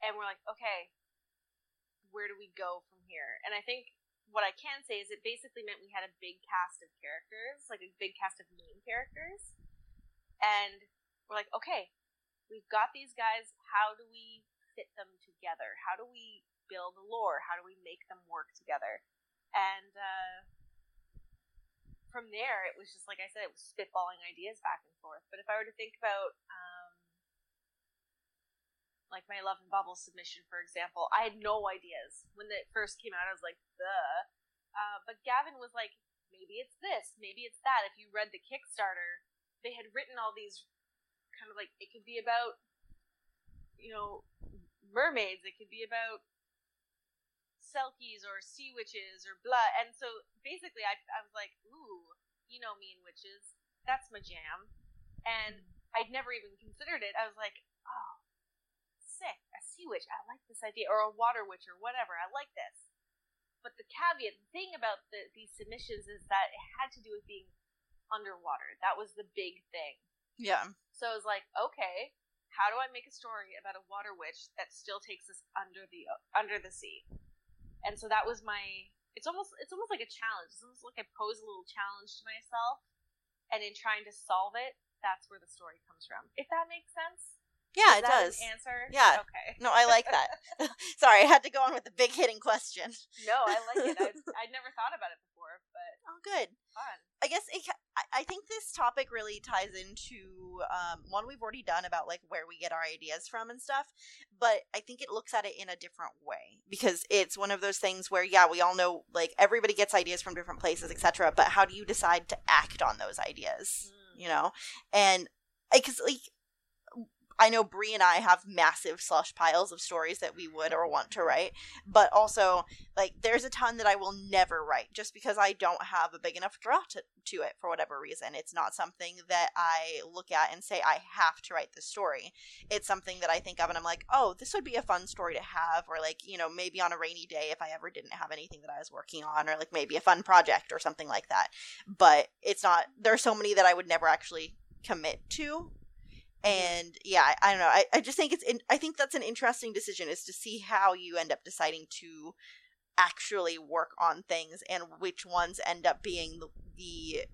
[SPEAKER 2] and we're like, okay, where do we go from here? And I think what I can say is it basically meant we had a big cast of characters, like a big cast of main characters. And we're like, okay, we've got these guys. How do we fit them together? How do we build lore? How do we make them work together? And uh, from there, it was just like I said, it was spitballing ideas back and forth. But if I were to think about, um, like my Love and Bubble submission, for example, I had no ideas when it first came out. I was like, the. Uh, but Gavin was like, maybe it's this, maybe it's that. If you read the Kickstarter, they had written all these kind of like it could be about, you know, mermaids. It could be about selkies or sea witches or blah. And so basically, I I was like, ooh, you know me and witches. That's my jam. And I'd never even considered it. I was like, oh, sick, a sea witch. I like this idea, or a water witch, or whatever. I like this. But the caveat, the thing about the, these submissions is that it had to do with being underwater. That was the big thing.
[SPEAKER 1] Yeah.
[SPEAKER 2] So I was like, okay, how do I make a story about a water witch that still takes us under the under the sea? And so that was my. It's almost it's almost like a challenge. It's almost like I pose a little challenge to myself, and in trying to solve it, that's where the story comes from. If that makes sense.
[SPEAKER 1] Yeah,
[SPEAKER 2] Is
[SPEAKER 1] it
[SPEAKER 2] that an
[SPEAKER 1] does.
[SPEAKER 2] answer.
[SPEAKER 1] Yeah.
[SPEAKER 2] Okay.
[SPEAKER 1] No, I like that. Sorry, I had to go on with the big hitting question.
[SPEAKER 2] No, I like it. I'd, I'd never thought about it before, but
[SPEAKER 1] Oh, good.
[SPEAKER 2] Fun.
[SPEAKER 1] I guess it, I- think this topic really ties into um, one we've already done about like where we get our ideas from and stuff, but I think it looks at it in a different way because it's one of those things where yeah, we all know like everybody gets ideas from different places, etc. But how do you decide to act on those ideas?
[SPEAKER 2] Mm.
[SPEAKER 1] You know, and because like I know Bree and I have massive slush piles of stories that we would or want to write, but also like there's a ton that I will never write just because I don't have a big enough draw to, to it for whatever reason. It's not something that I look at and say I have to write this story. It's something that I think of and I'm like, oh, this would be a fun story to have, or like you know maybe on a rainy day if I ever didn't have anything that I was working on, or like maybe a fun project or something like that. But it's not. There are so many that I would never actually commit to Mm-hmm. and yeah I, I don't know I, I just think it's in, i think that's an interesting decision is to see how you end up deciding to actually work on things and which ones end up being the, the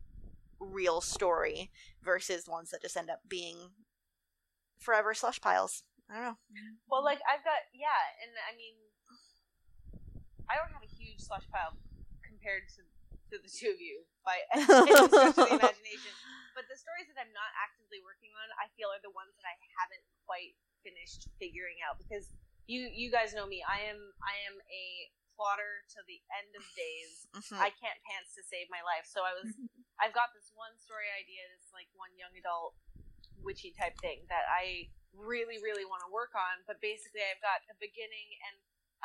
[SPEAKER 1] real story versus ones that just end up being forever slush piles. I don't know.
[SPEAKER 2] Well, mm-hmm. like I've got yeah, and I mean, I don't have a huge slush pile compared to to the two of you by any stretch of the imagination. But the stories that I'm not actively working on, I feel are the ones that I haven't quite finished figuring out because you you guys know me. I am I am a plotter to the end of days.
[SPEAKER 1] Mhm.
[SPEAKER 2] I can't pants to save my life. So I was I've got this one story idea, this like one young adult witchy type thing that I really, really want to work on. But basically I've got a beginning and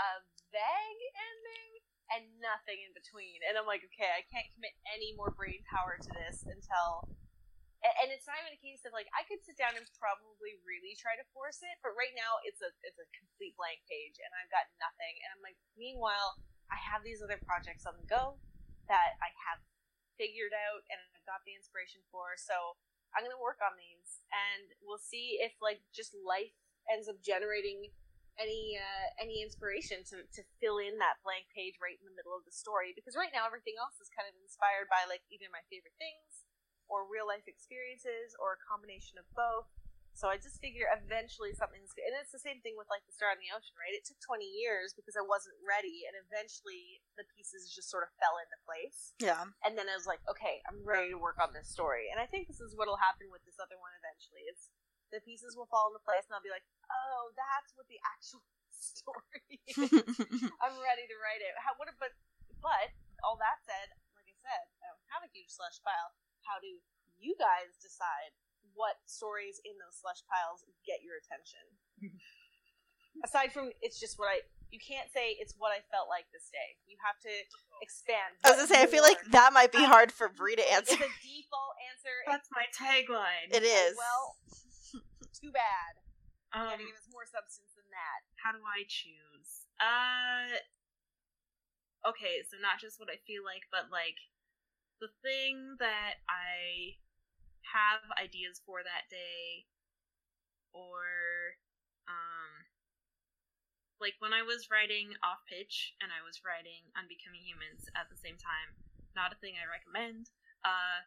[SPEAKER 2] a vague ending and nothing in between. And I'm like, okay, I can't commit any more brain power to this until a- and it's not even a case of like I could sit down and probably really try to force it, but right now it's a it's a complete blank page and I've got nothing. And I'm like, meanwhile, I have these other projects on the go that I have figured out and I've got the inspiration for. So I'm gonna work on these and we'll see if like just life ends up generating any uh, any inspiration to, to fill in that blank page right in the middle of the story because right now everything else is kind of inspired by like either my favorite things or real life experiences or a combination of both. So I just figure eventually something's good and it's the same thing with like the Star in the Ocean, right? It took 20 years because I wasn't ready and eventually the pieces just sort of fell into place.
[SPEAKER 1] yeah
[SPEAKER 2] And then I was like, okay, I'm ready to work on this story. And I think this is what'll happen with this other one eventually. It's the pieces will fall into place and I'll be like, oh, that's what the actual story is. I'm ready to write it. How, what, but, but all that said, like I said, I don't have a huge slush pile. How do you guys decide what stories in those slush piles get your attention? Aside from it's just what I, you can't say it's what I felt like this day. You have to expand.
[SPEAKER 1] i was gonna say i feel like that might be hard for Bree to answer
[SPEAKER 2] It's a default answer.
[SPEAKER 3] That's my tagline.
[SPEAKER 1] it is
[SPEAKER 2] Well, too bad. You
[SPEAKER 3] um,
[SPEAKER 2] gotta give us more substance than that.
[SPEAKER 3] how do I choose? Uh, okay, so not just what I feel like, but like the thing that I have ideas for that day, or um, like when I was writing off pitch and I was writing Unbecoming Humans at the same time. Not a thing I recommend. Uh,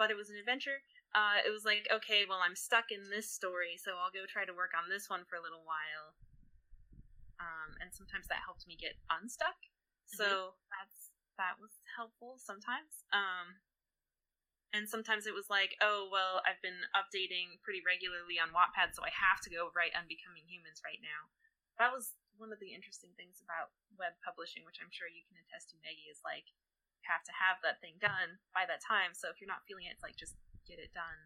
[SPEAKER 3] but it was an adventure uh, it was like, okay, well, I'm stuck in this story, so I'll go try to work on this one for a little while. Um, and sometimes that helped me get unstuck. So that's that was helpful sometimes. Um, and sometimes it was like, oh, well, I've been updating pretty regularly on Wattpad, so I have to go write Unbecoming Humans right now. That was one of the interesting things about web publishing, which I'm sure you can attest to, Maggie, is like, you have to have that thing done by that time. So if you're not feeling it, it's like, just get it done.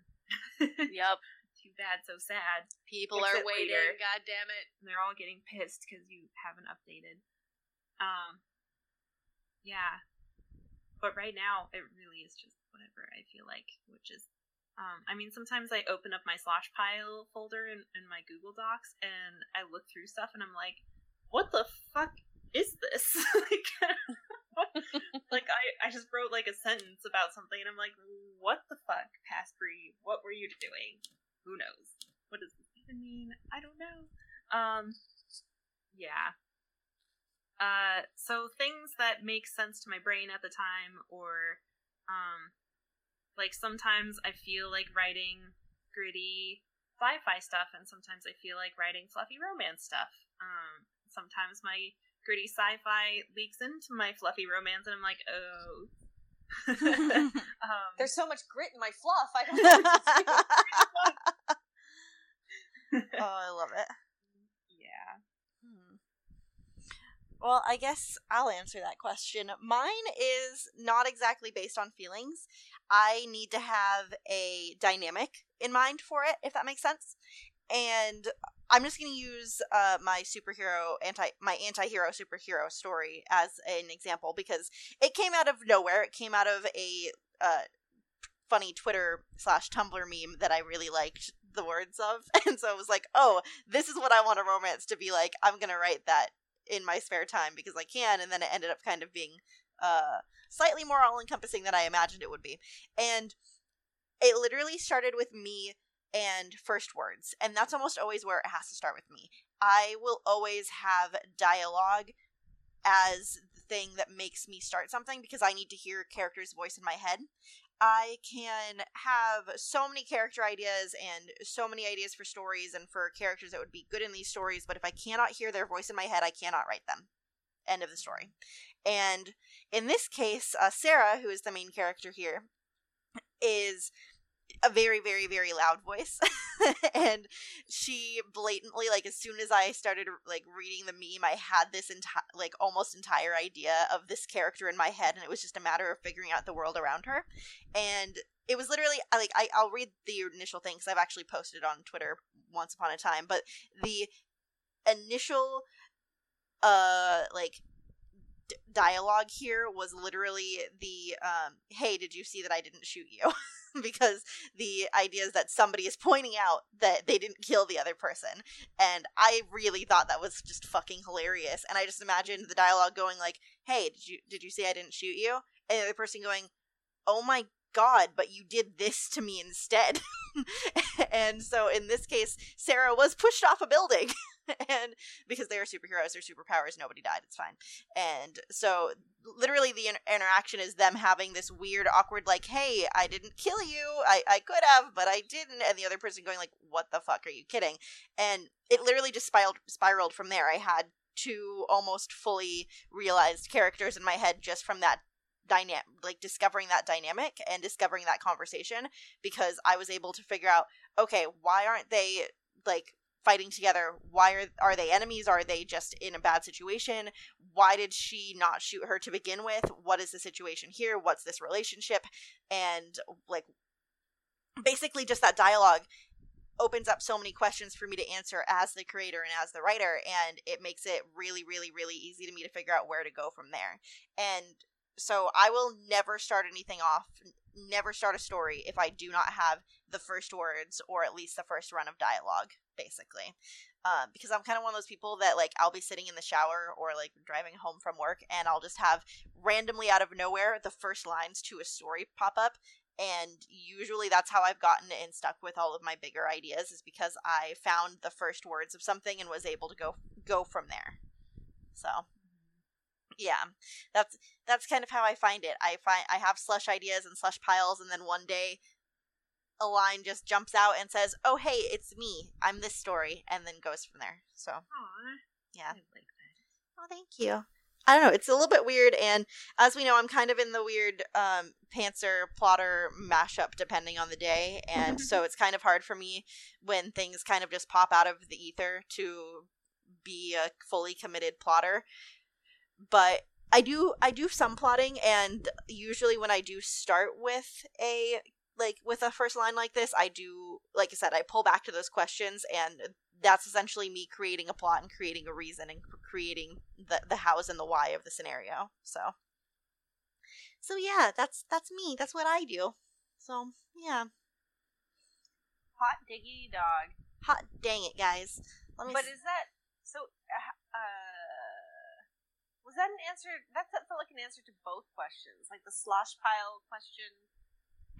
[SPEAKER 4] Yep.
[SPEAKER 3] Too bad, so sad.
[SPEAKER 4] People
[SPEAKER 3] Fix
[SPEAKER 4] are waiting.
[SPEAKER 3] later.
[SPEAKER 4] God damn it.
[SPEAKER 3] And they're all getting pissed because you haven't updated. Um, yeah. But right now, it really is just whatever I feel like, which is, um, I mean, sometimes I open up my slush pile folder in, in my Google Docs and I look through stuff and I'm like, what the fuck is this? like, like I, I just wrote like a sentence about something and I'm like, what the fuck, past Bree? What were you doing? Who knows? What does this even mean? I don't know. Um, yeah. Uh, so things that make sense to my brain at the time, or, um, like sometimes I feel like writing gritty, sci-fi stuff, and sometimes I feel like writing fluffy romance stuff. Um, sometimes my gritty sci-fi leaks into my fluffy romance, and I'm like, oh. um,
[SPEAKER 2] There's so much grit in my fluff. I don't know what to do.
[SPEAKER 1] oh, I love it.
[SPEAKER 3] yeah.
[SPEAKER 1] Hmm. Well, I guess I'll answer that question. Mine is not exactly based on feelings. I need to have a dynamic in mind for it, if that makes sense. And I'm just going to use uh, my superhero anti my anti-hero superhero story as an example because it came out of nowhere. It came out of a uh, funny Twitter slash Tumblr meme that I really liked the words of, and so it was like, oh, this is what I want a romance to be like. I'm gonna write that in my spare time because I can, and then it ended up kind of being uh, slightly more all encompassing than I imagined it would be, and it literally started with me and first words, and that's almost always where it has to start with me. I will always have dialogue as the thing that makes me start something because I need to hear a character's voice in my head. I can have so many character ideas and so many ideas for stories and for characters that would be good in these stories, but if I cannot hear their voice in my head, I cannot write them. End of the story. And in this case, uh, Sarah, who is the main character here, is a very very very loud voice. And she blatantly like as soon as i started like reading the meme i had this entire like almost entire idea of this character in my head and it was just a matter of figuring out the world around her. And it was literally like I, i'll read the initial thing because i've actually posted on twitter once upon a time but the initial uh like d- dialogue here was literally the um hey did you see that i didn't shoot you because the idea is that somebody is pointing out that they didn't kill the other person. And i really thought that was just fucking hilarious. And i just imagined the dialogue going like hey did you did you see i didn't shoot you? And the other person going oh my god but you did this to me instead. And so in this case sarah was pushed off a building and because they are superheroes they're superpowers nobody died it's fine. And so literally the inter- interaction is them having this weird awkward like hey i didn't kill you. I i could have but i didn't and the other person going like what the fuck are you kidding? And it literally just spiraled spiraled from there. I had two almost fully realized characters in my head just from that dynamic like discovering that dynamic and discovering that conversation because i was able to figure out okay why aren't they like fighting together. Why are are they enemies? Are they just in a bad situation? Why did she not shoot her to begin with? What is the situation here? What's this relationship? And like basically just that dialogue opens up so many questions for me to answer as the creator and as the writer and it makes it really really really easy to me to figure out where to go from there. And so i will never start anything off never start a story if i do not have the first words or at least the first run of dialogue basically. Um, because i'm kind of one of those people that like i'll be sitting in the shower or like driving home from work and i'll just have randomly out of nowhere the first lines to a story pop up and usually that's how i've gotten and stuck with all of my bigger ideas is because i found the first words of something and was able to go go from there. So yeah that's that's kind of how i find it. I find i have slush ideas and slush piles and then one day a line just jumps out and says oh hey it's me. I'm this story and then goes from there. So
[SPEAKER 3] Aw,
[SPEAKER 1] yeah.
[SPEAKER 3] I like that.
[SPEAKER 1] oh thank you. I don't know. It's a little bit weird and as we know i'm kind of in the weird um pantser plotter mashup depending on the day and so it's kind of hard for me when things kind of just pop out of the ether to be a fully committed plotter. But I do I do some plotting and usually when I do start with a like with a first line like this, I do like I said, I pull back to those questions and that's essentially me creating a plot and creating a reason and creating the the hows and the why of the scenario. So So yeah, that's that's me. That's what I do. So, yeah.
[SPEAKER 2] Hot diggy dog.
[SPEAKER 1] Hot dang it, guys. Let me
[SPEAKER 2] But
[SPEAKER 1] s-
[SPEAKER 2] is that so? Uh, uh, was that an answer? That felt felt like an answer to both questions, like the slosh pile question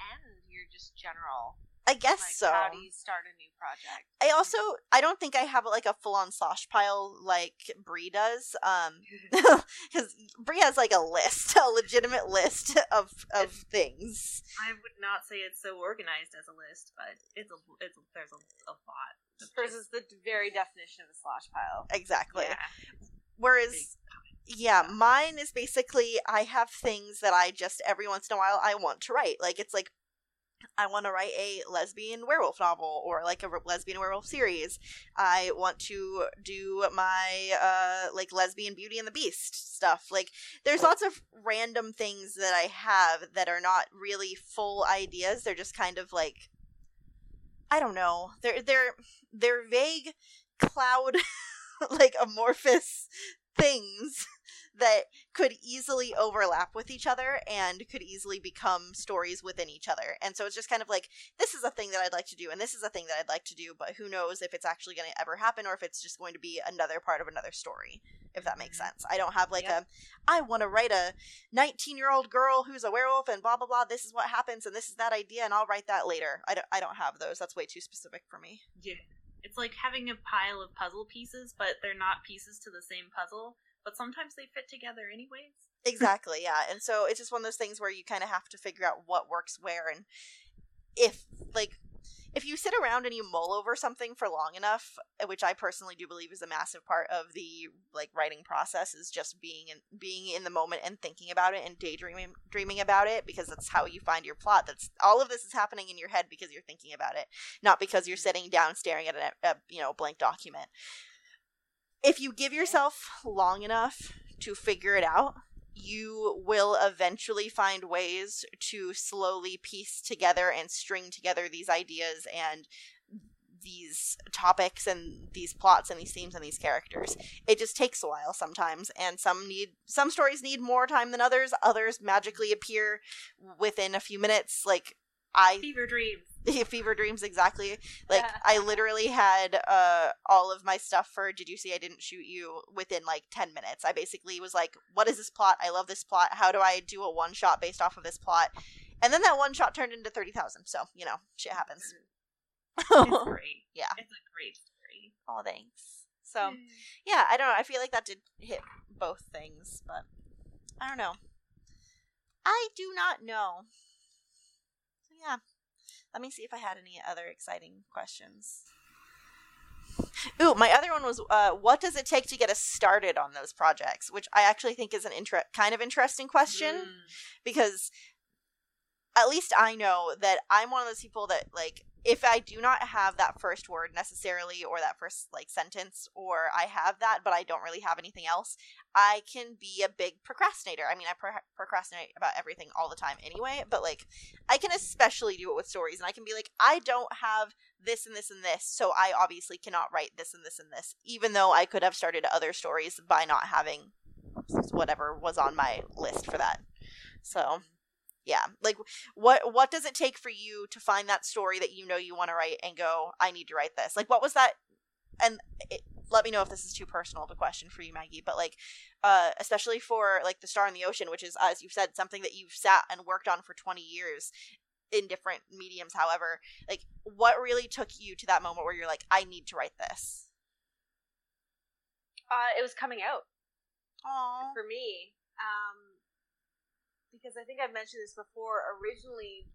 [SPEAKER 2] and your just general.
[SPEAKER 1] I guess
[SPEAKER 2] Like,
[SPEAKER 1] so.
[SPEAKER 2] how do you start a new project?
[SPEAKER 1] I also I don't think I have like a full on slosh pile like Bree does. Um, because Bree has like a list, a legitimate list of of things.
[SPEAKER 3] I would not say it's so organized as a list, but it's a it's a, there's a, a lot. of
[SPEAKER 2] Hers
[SPEAKER 3] just-
[SPEAKER 2] is the very definition of a slosh pile.
[SPEAKER 1] Exactly.
[SPEAKER 3] yeah,
[SPEAKER 1] Whereas yeah, mine is basically I have things that I just every once in a while I want to write. Like it's like I want to write a lesbian werewolf novel or like a lesbian werewolf series. I want to do my uh like lesbian Beauty and the Beast stuff. Like there's lots of random things that I have that are not really full ideas. They're just kind of like I don't know. They're they're they're vague cloud like amorphous things that could easily overlap with each other and could easily become stories within each other. And so it's just kind of like this is a thing that I'd like to do and this is a thing that I'd like to do, but who knows if it's actually going to ever happen or if it's just going to be another part of another story, if that makes
[SPEAKER 3] Mhm.
[SPEAKER 1] sense. I don't have like
[SPEAKER 3] Yep.
[SPEAKER 1] a I want to write a 19-year-old girl who's a werewolf and blah blah blah, this is what happens and this is that idea and I'll write that later. I don't I don't have those. That's way too specific for me.
[SPEAKER 3] yeah. It's like having a pile of puzzle pieces, but they're not pieces to the same puzzle. But sometimes they fit together anyways.
[SPEAKER 1] exactly yeah and so it's just one of those things where you kind of have to figure out what works where and if like if you sit around and you mull over something for long enough uh, which i personally do believe is a massive part of the like writing process is just being in being in the moment and thinking about it and daydreaming dreaming about it because that's how you find your plot that's all of this is happening in your head because you're thinking about it not because you're sitting down staring at a, a you know blank document if you give yourself long enough to figure it out you will eventually find ways to slowly piece together and string together these ideas and these topics and these plots and these themes and these characters. It just takes a while sometimes and some need some stories need more time than others. Others magically appear within a few minutes like I
[SPEAKER 3] Fever dreams.
[SPEAKER 1] fever dreams exactly. Like i literally had uh all of my stuff for did you see i didn't shoot you within like 10 minutes. I basically was like what is this plot? I love this plot. How do i do a one shot based off of this plot? And then that one shot turned into 30000 so you know shit happens.
[SPEAKER 3] It's great.
[SPEAKER 1] Yeah.
[SPEAKER 3] It's a great story.
[SPEAKER 1] oh thanks. So yeah i don't know. I feel like that did hit both things but i don't know. I do not know. So yeah let me see if i had any other exciting questions ooh my other one was uh, what does it take to get us started on those projects which i actually think is an inter- kind of interesting question
[SPEAKER 3] Mm.
[SPEAKER 1] because at least I know that I'm one of those people that like if I do not have that first word necessarily or that first like sentence or I have that but I don't really have anything else, I can be a big procrastinator. I mean, I pro- procrastinate about everything all the time anyway, but like I can especially do it with stories and I can be like I don't have this and this and this, so I obviously cannot write this and this and this even though I could have started other stories by not having whatever was on my list for that. So, yeah like what what does it take for you to find that story that you know you want to write and go i need to write this like what was that and it, let me know if this is too personal of a question for you maggie but like uh especially for like the star in the ocean which is as you've said something that you've sat and worked on for 20 years in different mediums however like what really took you to that moment where you're like i need to write this
[SPEAKER 2] Uh, it was coming out.
[SPEAKER 1] oh
[SPEAKER 2] for me. Um, because I think I've mentioned this before. Originally,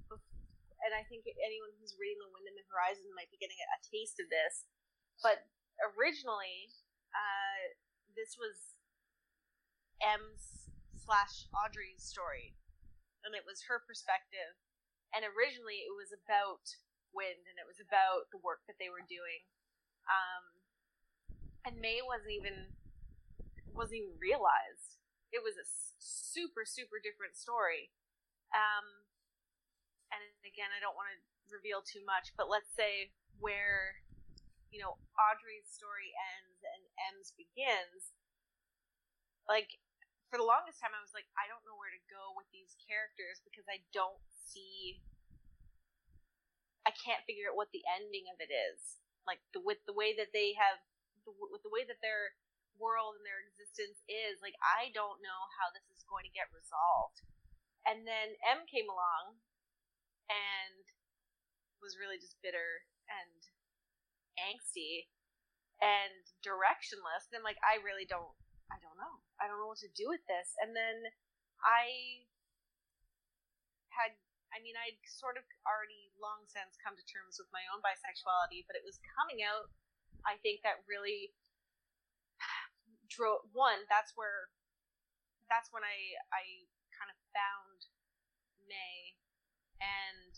[SPEAKER 2] and I think anyone who's reading The Wind in the Horizon might be getting a, taste of this. But originally, uh, this was Em's slash Audrey's story, and it was her perspective. And originally, it was about Wind, and it was about the work that they were doing. Um, and May wasn't even wasn't even realized it was a super super different story. Um and again i don't want to reveal too much but let's say where you know audrey's story ends and Em's begins. Like for the longest time i was like i don't know where to go with these characters because i don't see i can't figure out what the ending of it is. Like the with the way that they have the, with the way that their world and their existence is like i don't know how this is going to get resolved and then Em came along and was really just bitter and angsty and directionless. And I'm like, I really don't, I don't know. I don't know what to do with this. And then I had, I mean, I'd sort of already long since come to terms with my own bisexuality, but it was coming out, I think, that really drove, one, that's where, that's when I, I kind of found May and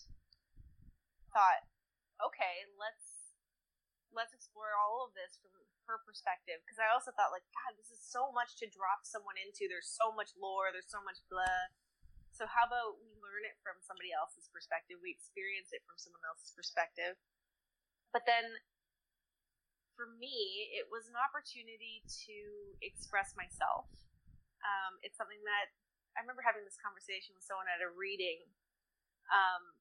[SPEAKER 2] thought, okay, let's let's explore all of this from her perspective. Because I also thought like god this is so much to drop someone into. There's so much lore. There's so much blah. So how about we learn it from somebody else's perspective? We experience it from someone else's perspective. But then for me it was an opportunity to express myself um, it's something that I remember having this conversation with someone at a reading um,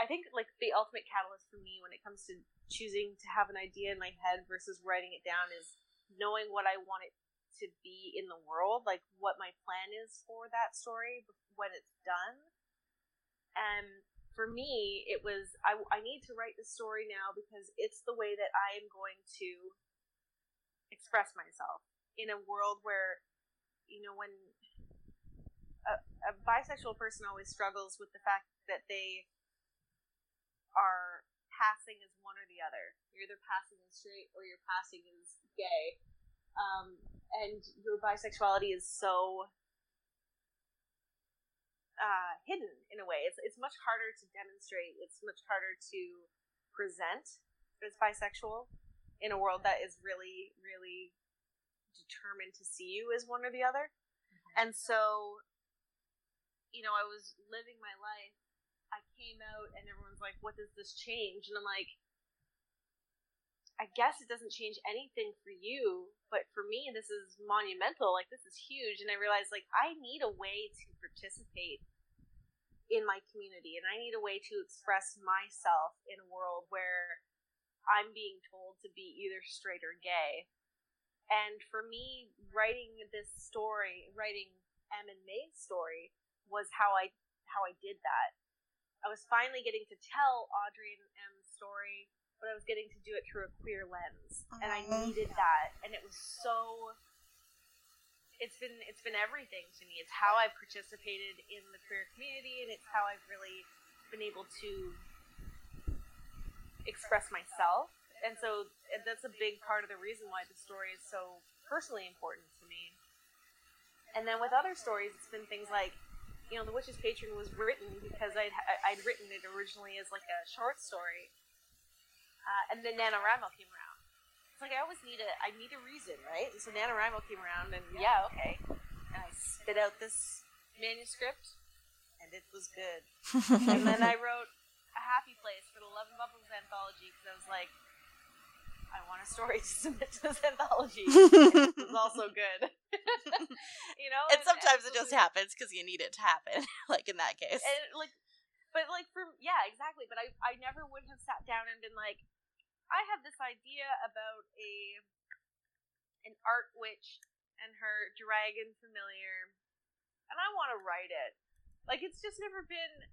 [SPEAKER 2] I think like the ultimate catalyst for me when it comes to choosing to have an idea in my head versus writing it down is knowing what I want it to be in the world, like what my plan is for that story when it's done. And for me, it was I, I need to write the story now because it's the way that I am going to express myself in a world where, you know, when a, a bisexual person always struggles with the fact that they are passing as one or the other. You're either passing as straight or you're passing as gay. Um, and your bisexuality is so uh, hidden in a way. It's, it's much harder to demonstrate, it's much harder to present as bisexual in a world that is really, really determined to see you as one or the other. Mm-hmm. And so, you know, I was living my life I came out and everyone's like, what does this change? And I'm like, I guess it doesn't change anything for you, but for me, this is monumental. Like, this is huge. And I realized, like, I need a way to participate in my community and I need a way to express myself in a world where I'm being told to be either straight or gay. And for me, writing this story, writing Em and May's story, was how I how I did that. I was finally getting to tell Audrey and Em's story, but I was getting to do it through a queer lens, and I needed that, and it was so. It's been it's been everything to me. It's how I've participated in the queer community, and it's how I've really been able to express myself. And so that's a big part of the reason why the story is so personally important to me. And then with other stories, it's been things like you know, The Witch's Patron was written because I'd, I'd written it originally as like a short story. Uh, and then NaNoWriMo came around. It's like I always need a, I need a reason, right? And so NaNoWriMo came around and yeah, okay. And I spit out this manuscript and it was good. and then I wrote A Happy Place for the Love and Bubbles anthology because I was like, I want a story to submit to this anthology. it was also good. you know,
[SPEAKER 1] and, and sometimes it just happens because you need it to happen. like in that case,
[SPEAKER 2] and like, but like for yeah, exactly. But I I never would have sat down and been like, I have this idea about a an art witch and her dragon familiar, and I want to write it. Like it's just never been.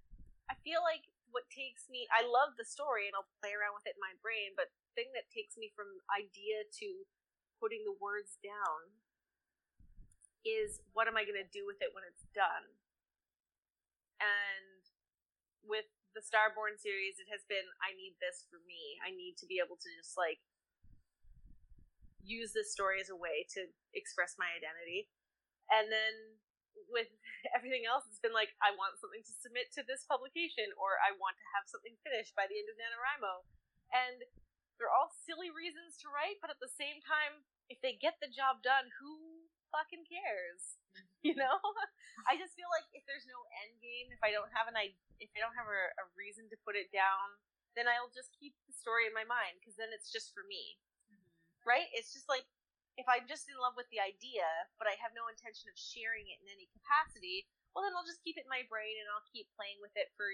[SPEAKER 2] I feel like what takes me. I love the story and I'll play around with it in my brain, but thing that takes me from idea to putting the words down is what am I going to do with it when it's done? And with the Starborn series, it has been I need this for me. I need to be able to just like use this story as a way to express my identity. And then with everything else, it's been like I want something to submit to this publication, or I want to have something finished by the end of NaNoWriMo. And they're all silly reasons to write, but at the same time, if they get the job done, who fucking cares? You know? I just feel like if there's no end game, if I don't have an I if I don't have a, a reason to put it down, then I'll just keep the story in my mind because then it's just for me. Mm-hmm. Right? It's just like if I'm just in love with the idea, but I have no intention of sharing it in any capacity, well then I'll just keep it in my brain and I'll keep playing with it for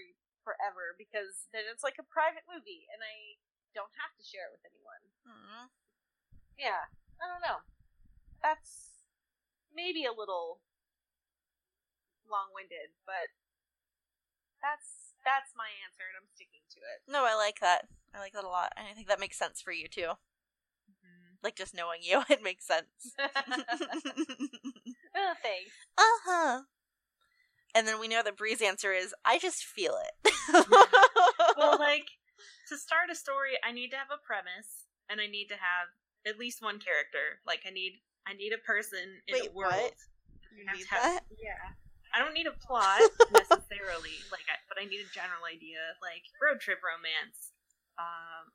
[SPEAKER 2] forever because then it's like a private movie and I don't have to share it with anyone. Mm-hmm. Yeah, I don't know. That's maybe a little long-winded, but that's That's my answer, and I'm sticking to it.
[SPEAKER 1] No, I like that. I like that a lot, and I think that makes sense for you too. Like just knowing you, it makes sense.
[SPEAKER 2] oh, thanks.
[SPEAKER 1] uh huh. And then we know that Bree's answer is, "I just feel it."
[SPEAKER 3] well, like to start a story, I need to have a premise, and I need to have at least one character. Like I need, I need a person in
[SPEAKER 1] Wait,
[SPEAKER 3] a world.
[SPEAKER 1] what? You
[SPEAKER 3] have
[SPEAKER 1] need
[SPEAKER 3] to have-
[SPEAKER 1] that?
[SPEAKER 3] Yeah. I don't need a plot necessarily, like, I, but I need a general idea, like road trip romance. Um.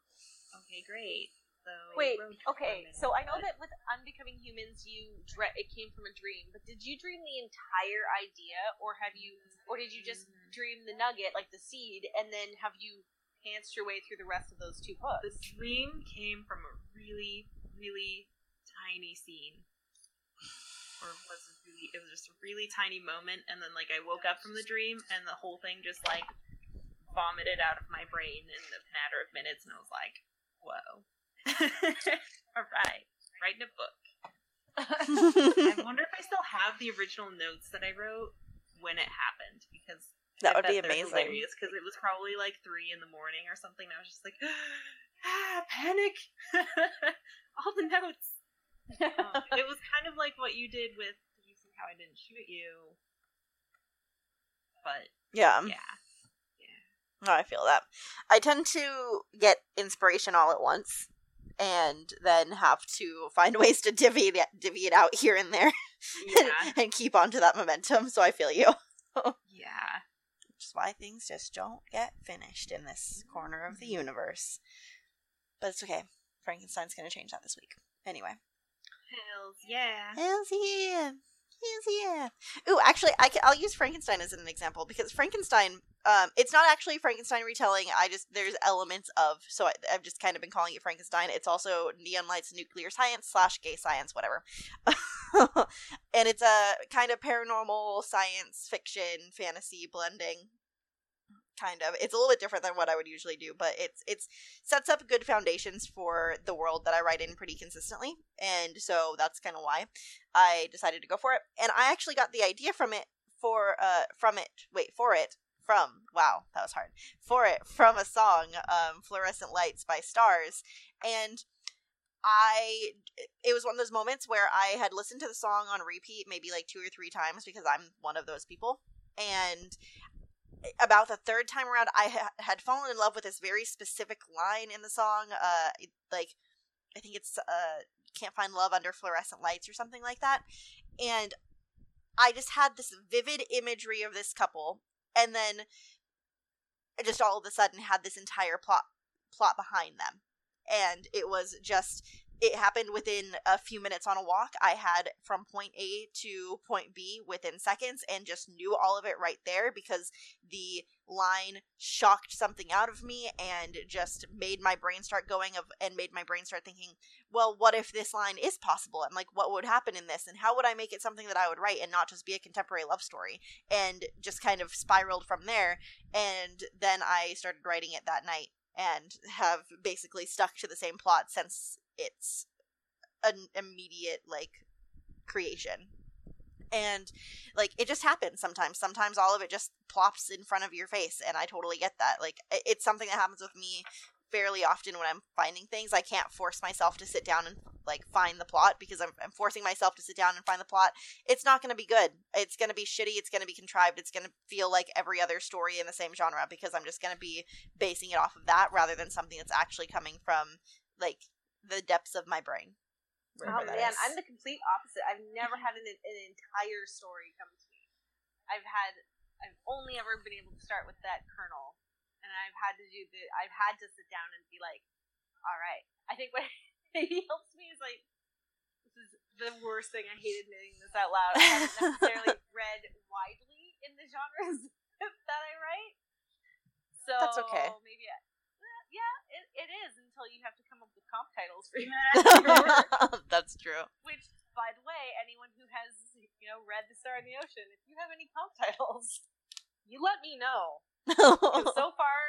[SPEAKER 3] Okay, great. So
[SPEAKER 2] Wait, okay,
[SPEAKER 3] romance,
[SPEAKER 2] so I know
[SPEAKER 3] but-
[SPEAKER 2] that with Unbecoming Humans, you dre- it came from a dream, but did you dream the entire idea, or have you, or did you just dream the nugget, like the seed, and then have you pantsed your way through the rest of those two books?
[SPEAKER 3] the dream came from a really, really tiny scene. Or was it it was just a really tiny moment and then like I woke up from the dream and the whole thing just like vomited out of my brain in a matter of minutes and I was like, Whoa. Alright. Writing a book. I wonder if I still have the original notes that I wrote when it happened because
[SPEAKER 1] That
[SPEAKER 3] I
[SPEAKER 1] would be amazing.
[SPEAKER 3] because it was probably like three in the morning or something. And I was just like, ah, panic! All the notes. Um, it was kind of like what you did with Did you see how I didn't shoot you? But
[SPEAKER 1] yeah.
[SPEAKER 3] yeah,
[SPEAKER 1] No, I feel that. I tend to get inspiration all at once and then have to find ways to divvy it, divvy it out here and there
[SPEAKER 3] yeah,
[SPEAKER 1] and keep on to that momentum. So I feel you.
[SPEAKER 3] yeah.
[SPEAKER 1] Which is why things just don't get finished in this corner of the mm-hmm. universe. But it's okay. Frankenstein's going to change that this week. Anyway.
[SPEAKER 3] Hells yeah.
[SPEAKER 1] Hells yeah. Hells yeah. Ooh, actually, I will use Frankenstein as an example because Frankenstein, um, it's not actually Frankenstein retelling. I just, there's elements of, so I, I've just kind of been calling it Frankenstein. It's also Neon Lights Nuclear Science slash gay science, whatever. and it's a kind of paranormal science fiction fantasy blending kind of. It's a little bit different than what i would usually do but it's it's sets up good foundations for the world that i write in pretty consistently and so that's kind of why i decided to go for it. And i actually got the idea from it for uh from it wait for it from wow that was hard for it from a song um fluorescent lights by stars and I it was one of those moments where I had listened to the song on repeat maybe like two or three times because I'm one of those people and about the third time around I ha- had fallen in love with this very specific line in the song uh like I think it's uh can't find love under fluorescent lights or something like that. And I just had this vivid imagery of this couple and then I just all of a sudden had this entire plot plot behind them. And it was just it happened within a few minutes on a walk. I had from point a to point b within seconds and just knew all of it right there because the line shocked something out of me and just made my brain start going of and made my brain start thinking well what if this line is possible? And like what would happen in this? And how would i make it something that i would write and not just be a contemporary love story? And just kind of spiraled from there. And then i started writing it that night and have basically stuck to the same plot since its an immediate like creation. And like it just happens sometimes. Sometimes all of it just plops in front of your face and i totally get that. Like it's something that happens with me fairly often when i'm finding things. I can't force myself to sit down and like find the plot because i'm, I'm forcing myself to sit down and find the plot. It's not going to be good. It's going to be shitty. It's going to be contrived. It's going to feel like every other story in the same genre because i'm just going to be basing it off of that rather than something that's actually coming from like the depths of my brain
[SPEAKER 2] Oh man,
[SPEAKER 1] is.
[SPEAKER 2] I'm the complete opposite. I've never had an, an entire story come to me. I've had, I've only ever been able to start with that kernel, and I've had to do the, I've had to sit down and be like, all right. I think what maybe helps me is like, this is the worst thing. I hate admitting this out loud. I haven't necessarily read widely in the genres that I write, so
[SPEAKER 1] That's okay.
[SPEAKER 2] Maybe, I, yeah, it, it is until you have to come up with comp titles for your.
[SPEAKER 1] That's true.
[SPEAKER 2] Which, by the way, anyone who has you know read The Star in the Ocean, if you have any comp titles, you let me know. so far,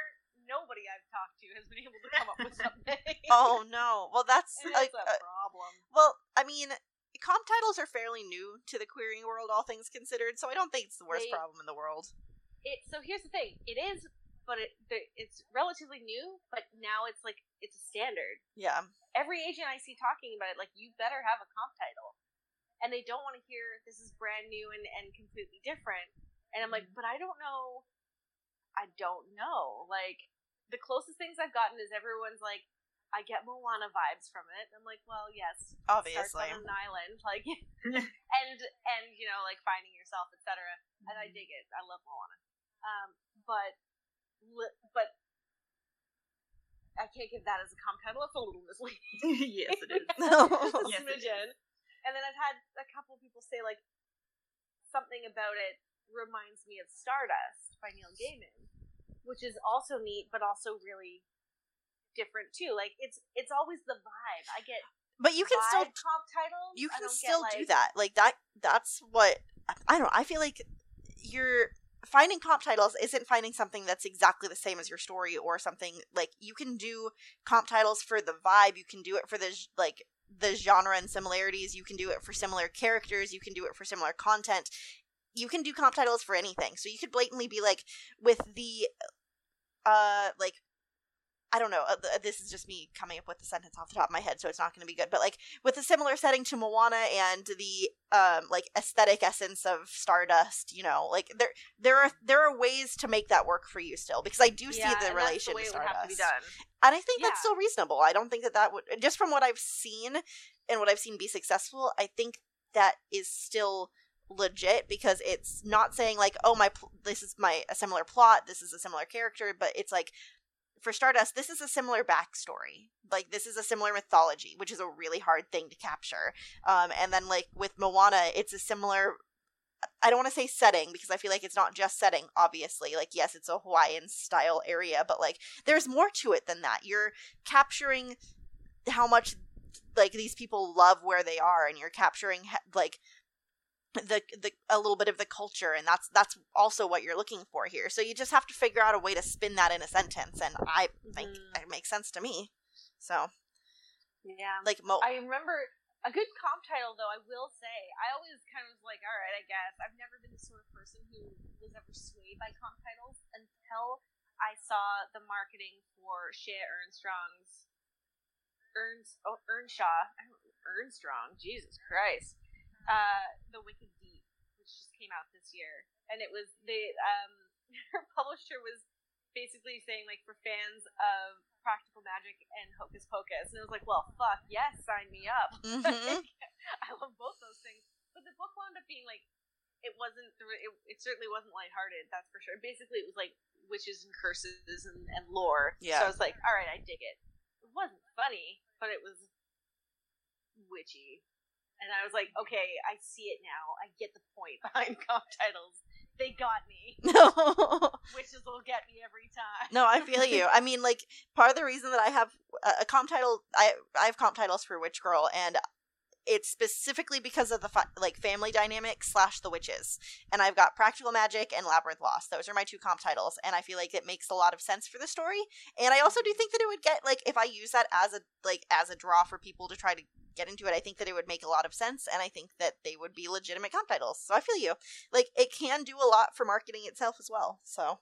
[SPEAKER 2] nobody I've talked to has been able to come up with something.
[SPEAKER 1] oh no. Well, that's like
[SPEAKER 2] it's a
[SPEAKER 1] uh,
[SPEAKER 2] problem.
[SPEAKER 1] well, I mean, comp titles are fairly new to the querying world, all things considered. So I don't think it's the worst
[SPEAKER 2] They-
[SPEAKER 1] problem in the world.
[SPEAKER 2] It so here's the thing. It is but it the- it's relatively new. But now it's like it's a standard.
[SPEAKER 1] Yeah.
[SPEAKER 2] Every agent I see talking about it, like you better have a comp title, and they don't want to hear this is brand new and and completely different. And I'm like, but I don't know. I don't know. Like the closest things I've gotten is everyone's like, I get Moana vibes from it. I'm like, well, yes,
[SPEAKER 1] Obviously.
[SPEAKER 2] on an island, like, and and you know, like finding yourself, etc. And I dig it. I love Moana. Um, but li- but I can't give that as a comp title. It's a little misleading.
[SPEAKER 3] yes, it is. Yes, it
[SPEAKER 2] smidgen. And then I've had a couple people say like something about it reminds me of Stardust by Neil Gaiman, which is also neat, but also really different too. Like it's it's always the vibe. I get
[SPEAKER 1] But you can still
[SPEAKER 2] comp titles.
[SPEAKER 1] you can
[SPEAKER 2] don't get,
[SPEAKER 1] still do that. Like that that's what I don't. I feel like you're finding comp titles isn't finding something that's exactly the same as your story or something like you can do comp titles for the vibe, you can do it for the like the genre and similarities, you can do it for similar characters, you can do it for similar content. You can do comp titles for anything. So you could blatantly be like with the uh like I don't know. Uh, this is just me coming up with the sentence off the top of my head, so it's not going to be good. But like with a similar setting to Moana and the um like aesthetic essence of Stardust, you know, like there there are there are ways to make that work for you still because I do
[SPEAKER 2] Yeah,
[SPEAKER 1] see the relation
[SPEAKER 2] way
[SPEAKER 1] to Stardust,
[SPEAKER 2] to
[SPEAKER 1] and I think
[SPEAKER 2] Yeah.
[SPEAKER 1] that's still reasonable. I don't think that that would just from what I've seen and what I've seen be successful. I think that is still legit because it's not saying like oh my pl- this is my a similar plot this is a similar character but it's like for Stardust, this is a similar backstory. Like this is a similar mythology, which is a really hard thing to capture. Um, and then like with Moana, it's a similar. I don't want to say setting because I feel like it's not just setting. Obviously, like yes, it's a Hawaiian style area, but like there's more to it than that. You're capturing how much like these people love where they are, and you're capturing like the the a little bit of the culture and that's that's also what you're looking for here so you just have to figure out a way to spin that in a sentence and i think
[SPEAKER 2] Mhm.
[SPEAKER 1] it makes sense to me so
[SPEAKER 2] Yeah.
[SPEAKER 1] like mo
[SPEAKER 2] I remember a good comp title though. I will say, I always kind of was like, all right, I guess. I've never been the sort of person who was ever swayed by comp titles until I saw the marketing for Shea Ernstrong's Ernst oh Ernshaw Ernstrong Jesus Christ uh the Wicked Deep which just came out this year. And it was the um her publisher was basically saying like for fans of practical magic and hocus pocus. And it was like well fuck yes sign me up.
[SPEAKER 1] Mhm.
[SPEAKER 2] I love both those things. But the book wound up being like it wasn't it, it certainly wasn't lighthearted that's for sure. Basically it was like witches and curses and, and lore.
[SPEAKER 1] Yeah.
[SPEAKER 2] so I was like all right I dig it. It wasn't funny but it was witchy and I was like okay I see it now. I get the point behind comp titles. They got me.
[SPEAKER 1] No.
[SPEAKER 2] Witches will get me every time.
[SPEAKER 1] No i feel you. I mean like part of the reason that i have a, a comp title i i have comp titles for witch girl and it's specifically because of the fa- like family dynamic slash the witches. And i've got practical magic and labyrinth lost. Those are my two comp titles and i feel like it makes a lot of sense for the story. And i also do think that it would get like if i use that as a like as a draw for people to try to get into it i think that it would make a lot of sense and i think that they would be legitimate comp titles so i feel you like it can do a lot for marketing itself as well so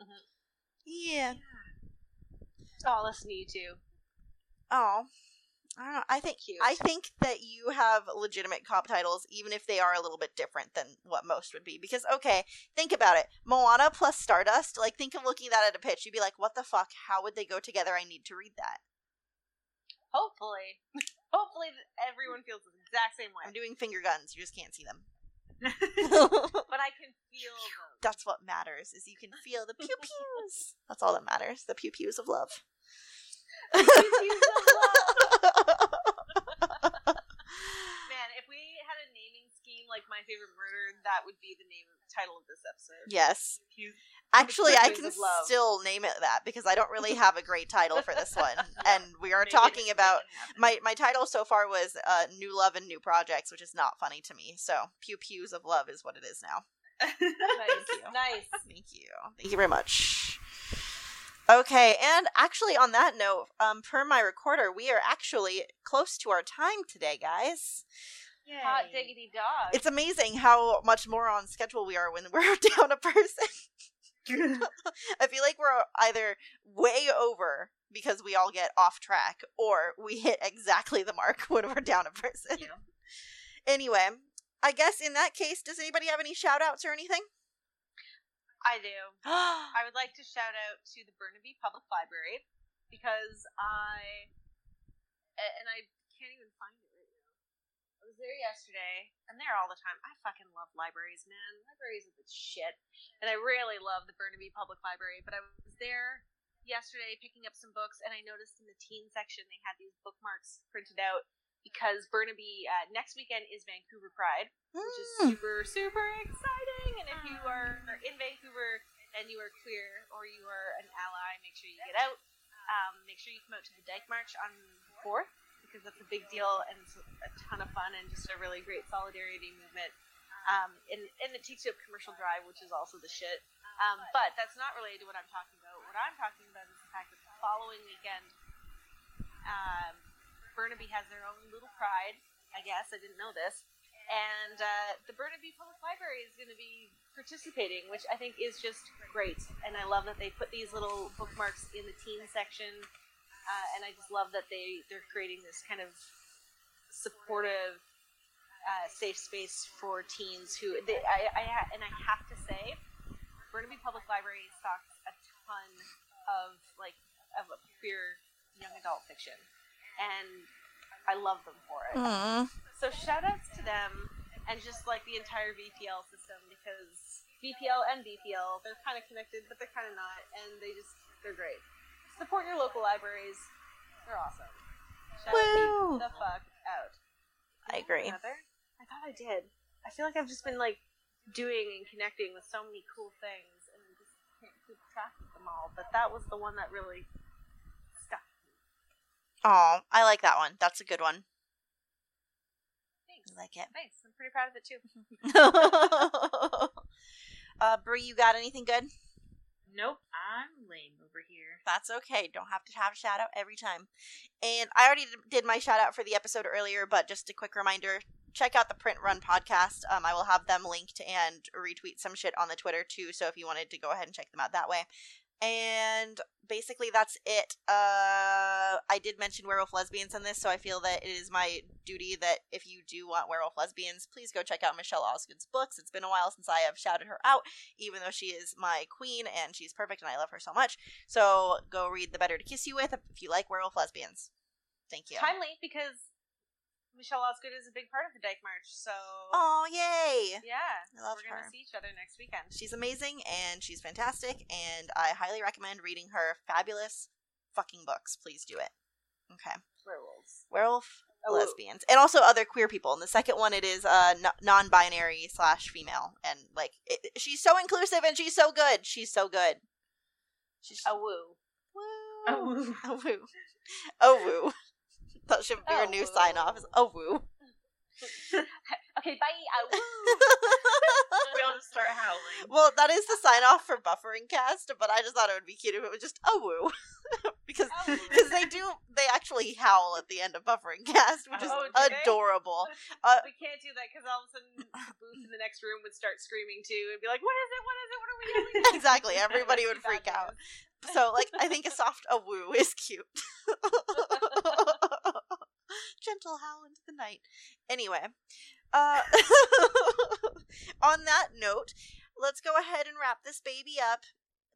[SPEAKER 2] Mhm.
[SPEAKER 1] yeah
[SPEAKER 2] oh listen to you too
[SPEAKER 1] Oh, I don't know. I think
[SPEAKER 2] Cute.
[SPEAKER 1] I think that you have legitimate comp titles, even if they are a little bit different than what most would be. Because okay, think about it: Moana plus Stardust. Like, think of looking that at a pitch. You'd be like, "What the fuck? How would they go together? I need to read that."
[SPEAKER 2] Hopefully hopefully everyone feels the exact same way
[SPEAKER 1] I'm doing finger guns. You just can't see them.
[SPEAKER 2] but I can feel them.
[SPEAKER 1] That's what matters. Is you can feel the pew pews. That's all that matters. The pew pews of love.
[SPEAKER 2] Man, if we had a naming scheme like My Favorite Murder, that would be the name of title of this episode.
[SPEAKER 1] yes.
[SPEAKER 3] You-
[SPEAKER 1] Actually, I can still name it that because I don't really have a great title for this one, and we are talking about my my title so far was uh, "New Love and New Projects," which is not funny to me. So "Pew Pews of Love" is what it is now.
[SPEAKER 2] nice,
[SPEAKER 1] you.
[SPEAKER 2] nice.
[SPEAKER 1] Thank you, thank you very much. Okay, and actually, on that note, um, per my recorder, we are actually close to our time today, guys.
[SPEAKER 2] Hot diggity dog.
[SPEAKER 1] It's amazing how much more on schedule we are when we're down a person. I feel like we're either way over because we all get off track, or we hit exactly the mark when we're down a person.
[SPEAKER 3] Yeah.
[SPEAKER 1] Anyway, I guess in that case, does anybody have any shout outs or anything?
[SPEAKER 2] I do. I would like to shout out to the Burnaby Public Library because I and I can't even find it right now. I was there yesterday. I'm there all the time. I fucking love libraries, man. Libraries are the shit. And I really love the Burnaby Public Library, but I was there yesterday picking up some books and I noticed in the teen section they had these bookmarks printed out because Burnaby uh, next weekend is Vancouver Pride, which is
[SPEAKER 1] Mm.
[SPEAKER 2] super super exciting. And if you are in Vancouver and you are queer or you are an ally, make sure you get out. Um, make sure you come out to the Dyke March on the fourth because that's a big deal and it's a ton of fun and just a really great solidarity movement. Um, and, and it takes you up Commercial Drive, which is also the shit. Um, but that's not related to what I'm talking about. What I'm talking about is the fact that the following weekend, um, Burnaby has their own little pride. I guess I didn't know this, and uh, the Burnaby Public Library is going to be participating, which I think is just great. And I love that they put these little bookmarks in the teen section, uh, and I just love that they they're creating this kind of supportive, uh, safe space for teens who they, I, I and I have to say, Burnaby Public Library stocks a ton of like of queer young adult fiction, and I love them for it. So shout outs to them and just like the entire VPL system because BPL and VPL they're kind of connected but they're kind of not and they just they're great. Support your local libraries. They're awesome. Shout
[SPEAKER 1] Woo!
[SPEAKER 2] the fuck out.
[SPEAKER 1] I agree.
[SPEAKER 2] Another? I thought I did. I feel like I've just been like doing and connecting with so many cool things and I just can't keep track of them all. But that was the one that really stuck.
[SPEAKER 1] Oh, I like that one. That's a good one.
[SPEAKER 2] Thanks.
[SPEAKER 1] I like it.
[SPEAKER 2] Nice. I'm pretty proud of it too.
[SPEAKER 1] uh, Bree, you got anything good?
[SPEAKER 3] Nope, I'm lame over here.
[SPEAKER 1] That's okay. Don't have to have a shout out every time. And I already did my shout out for the episode earlier, but just a quick reminder check out the Print Run podcast. Um, I will have them linked and retweet some shit on the Twitter too. So if you wanted to go ahead and check them out that way. And basically, that's it. Uh, I did mention werewolf lesbians in this, so I feel that it is my duty that if you do want werewolf lesbians, please go check out Michelle Osgood's books. It's been a while since I have shouted her out, even though she is my queen and she's perfect and I love her so much. So go read The Better to Kiss You With if you like werewolf lesbians. Thank you.
[SPEAKER 2] Timely because Michelle Osgood is a big part of the Dyke March. So
[SPEAKER 1] Oh, yay!
[SPEAKER 2] yeah,
[SPEAKER 1] I love
[SPEAKER 2] we're gonna see each other next weekend.
[SPEAKER 1] She's amazing and she's fantastic, and I highly recommend reading her fabulous fucking books. Please do it. Okay.
[SPEAKER 2] werewolves.
[SPEAKER 1] Werewolf
[SPEAKER 2] Oh.
[SPEAKER 1] lesbians and also other queer people. And the second one, it is uh non-binary slash female, and like it, she's so inclusive and she's so good. She's so good. She's
[SPEAKER 2] A woo.
[SPEAKER 1] woo.
[SPEAKER 3] Oh, woo.
[SPEAKER 1] A woo. A woo. That should be
[SPEAKER 2] A
[SPEAKER 1] our new
[SPEAKER 2] woo.
[SPEAKER 1] sign off. Is a woo.
[SPEAKER 2] Okay, bye. A woo.
[SPEAKER 3] we all just start howling.
[SPEAKER 1] well, that is the sign off for Buffering Cast, but I just thought it would be cute if it was just a woo. because
[SPEAKER 2] A woo.
[SPEAKER 1] because they do they actually howl at the end of Buffering Cast, which is
[SPEAKER 2] Oh, do
[SPEAKER 1] adorable. Uh,
[SPEAKER 2] we can't do that because all of a sudden the booth in the next room would start screaming too and be like, "What is it? What is it? What are we doing?"
[SPEAKER 1] exactly, everybody would freak out. So like I think a soft a woo is cute. Gentle howl into the night. Anyway, uh on that note, let's go ahead and wrap this baby up.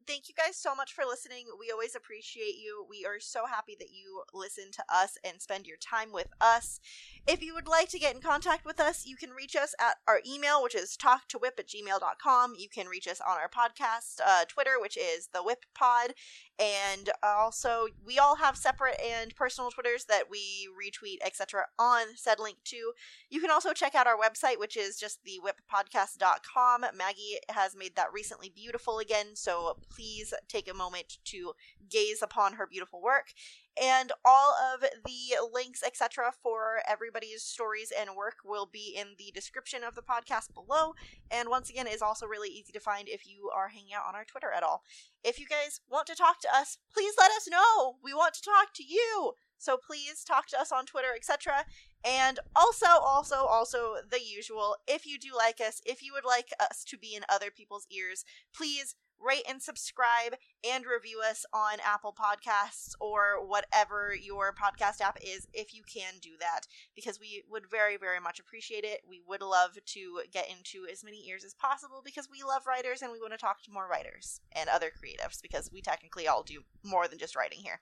[SPEAKER 1] Thank you guys so much for listening. We always appreciate you. We are so happy that you listen to us and spend your time with us. If you would like to get in contact with us, you can reach us at our email, which is talktowip at gmail.com. You can reach us on our podcast uh, Twitter, which is the WIP Pod. And also, we all have separate and personal Twitters that we retweet, etc., on said link too. You can also check out our website, which is just the thewippodcast.com. Maggie has made that recently beautiful again, so please take a moment to gaze upon her beautiful work. And all of the links, etc., for everybody's stories and work will be in the description of the podcast below. And once again, is also really easy to find if you are hanging out on our Twitter at all. If you guys want to talk to us, please let us know. We want to talk to you. So please talk to us on Twitter, etc. And also, also, also the usual. If you do like us, if you would like us to be in other people's ears, please rate and subscribe and review us on Apple Podcasts or whatever your podcast app is if you can do that because we would very very much appreciate it. We would love to get into as many ears as possible because we love writers and we want to talk to more writers and other creatives because we technically all do more than just writing here.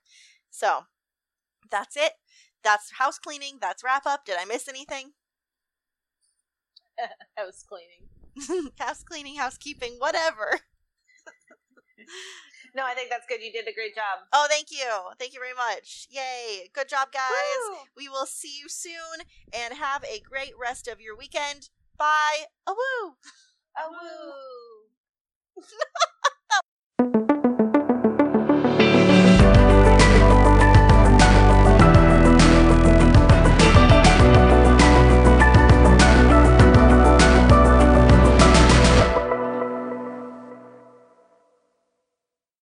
[SPEAKER 1] So, that's it. That's house cleaning. That's wrap up. Did I miss anything?
[SPEAKER 2] House cleaning.
[SPEAKER 1] house cleaning, housekeeping, whatever.
[SPEAKER 2] No, I think that's good. You did a great job.
[SPEAKER 1] Oh, thank you. Thank you very much. Yay. Good job, guys.
[SPEAKER 2] Woo!
[SPEAKER 1] We will see you soon and have a great rest of your weekend. Bye. A woo.
[SPEAKER 2] A woo.